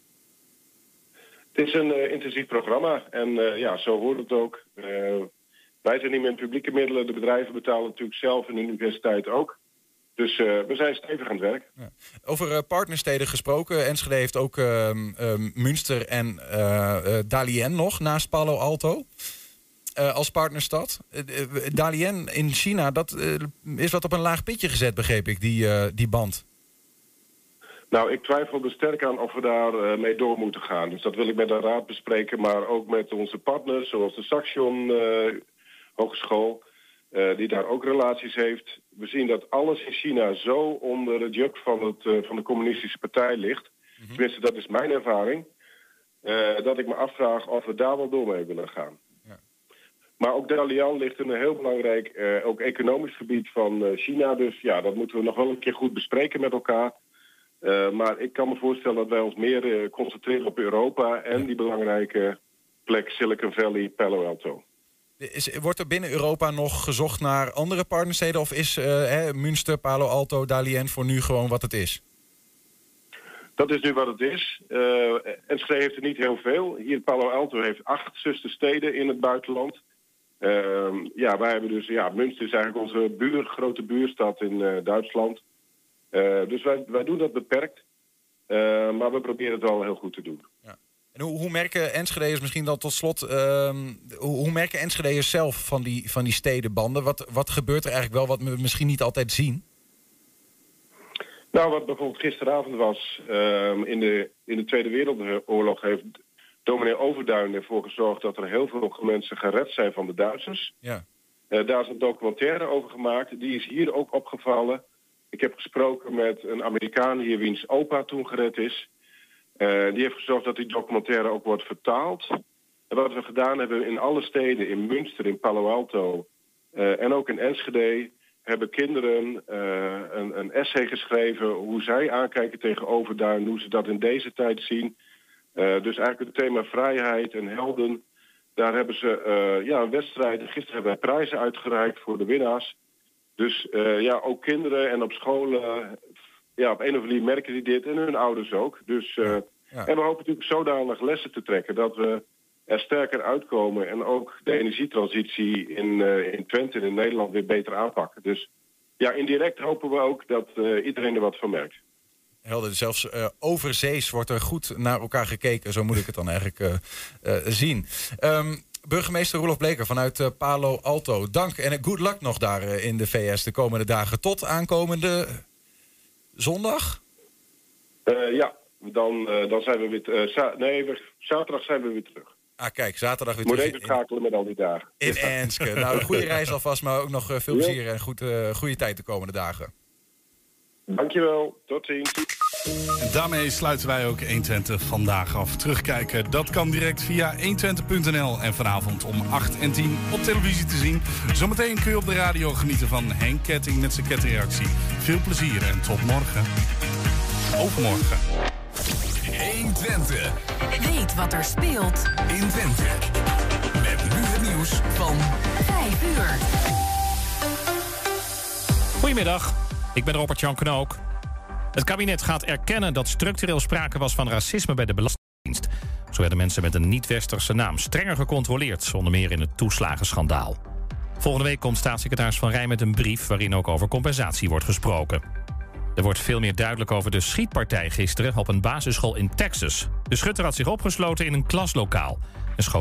Het is een eh, intensief programma en eh, ja, zo hoort het ook. Eh, wij zijn niet met publieke middelen, de bedrijven betalen natuurlijk zelf en de universiteit ook. Dus we zijn stevig aan het werk. Over eh, partnersteden gesproken. Enschede heeft ook ehm, ehm, Münster en Dalian nog naast Palo Alto. Eh, als partnerstad. Eh, eh, Dalian in China, dat is wat op een laag pitje gezet, begreep ik, die, die band. Nou, ik twijfel er sterk aan of we daar eh, mee door moeten gaan. Dus dat wil ik met de raad bespreken, maar ook met onze partners, zoals de Saxion Hogeschool, die daar ook relaties heeft. We zien dat alles in China zo onder het juk van, het, van de communistische partij ligt. Tenminste, dat is mijn ervaring. dat ik me afvraag of we daar wel door mee willen gaan. Maar ook Dalian ligt in een heel belangrijk, eh, ook economisch gebied van eh, China. Dus ja, dat moeten we nog wel een keer goed bespreken met elkaar. Eh, maar ik kan me voorstellen dat wij ons meer concentreren op Europa en die belangrijke plek Silicon Valley, Palo Alto. Is, wordt er binnen Europa nog gezocht naar andere partnersteden? Of is eh, hè, Münster, Palo Alto, Dalian voor nu gewoon wat het is? Dat is nu wat het is. Enschede heeft er niet heel veel. Hier Palo Alto heeft acht zustersteden in het buitenland. Ehm, ja, wij hebben dus, ja, Münster is eigenlijk onze buur, grote buurstad in eh, Duitsland. Eh, dus wij, wij doen dat beperkt. Eh, maar we proberen het wel heel goed te doen. En hoe, hoe merken Enschede'ers misschien dan tot slot... ehm, hoe, hoe merken Enschede'ers zelf van die, van die stedenbanden? Wat, wat gebeurt er eigenlijk wel wat we misschien niet altijd zien? Nou, wat bijvoorbeeld gisteravond was, ehm, in, de, in de Tweede Wereldoorlog heeft dominee Overduin ervoor gezorgd dat er heel veel mensen gered zijn van de Duitsers. Ja. Eh, daar is een documentaire over gemaakt. Die is hier ook opgevallen. Ik heb gesproken met een Amerikaan hier wiens opa toen gered is. Eh, die heeft gezorgd dat die documentaire ook wordt vertaald. En wat we gedaan hebben in alle steden, in Münster, in Palo Alto eh, en ook in Enschede, hebben kinderen een, een essay geschreven hoe zij aankijken tegen Overduin, hoe ze dat in deze tijd zien. Eh, dus eigenlijk het thema vrijheid en helden, daar hebben ze eh, ja, wedstrijden. Gisteren hebben wij prijzen uitgereikt voor de winnaars. Dus eh, ja, ook kinderen en op scholen, ja, op een of andere manier merken die dit en hun ouders ook. Dus, En we hopen natuurlijk zodanig lessen te trekken dat we er sterker uitkomen en ook de energietransitie in, eh, in Twente en in Nederland weer beter aanpakken. Dus ja, indirect hopen we ook dat iedereen er wat van merkt. Helder, zelfs eh overzees wordt er goed naar elkaar gekeken. Zo moet ik het dan eigenlijk eh, eh, zien. Ehm, burgemeester Roelof Bleker vanuit Palo Alto. Dank en good luck nog daar in de VS de komende dagen. Tot aankomende zondag? Ja, dan, dan zijn we weer... nee, we- zaterdag zijn we weer terug. Ah, kijk, zaterdag weer Moet terug even schakelen met al die dagen. in Enske. Nou, goede reis alvast, maar ook nog veel plezier en goed, goede tijd de komende dagen. Dankjewel, tot ziens. En daarmee sluiten wij ook 120 vandaag af. Terugkijken, dat kan direct via 120.nl en vanavond om 8 en 10 op televisie te zien. Zometeen kun je op de radio genieten van Henk Ketting met zijn kettingreactie. Veel plezier en tot morgen. Overmorgen. 120. Weet wat er speelt in Twente. Met nu het nieuws van 5 uur. Goedemiddag, ik ben Robert-Jan Knook. Het kabinet gaat erkennen dat structureel sprake was van racisme bij de Belastingdienst. Zo werden mensen met een niet-westerse naam strenger gecontroleerd, onder meer in het toeslagenschandaal. Volgende week komt staatssecretaris Van Rij met een brief waarin ook over compensatie wordt gesproken. Er wordt veel meer duidelijk over de schietpartij gisteren op een basisschool in Texas. De schutter had zich opgesloten in een klaslokaal.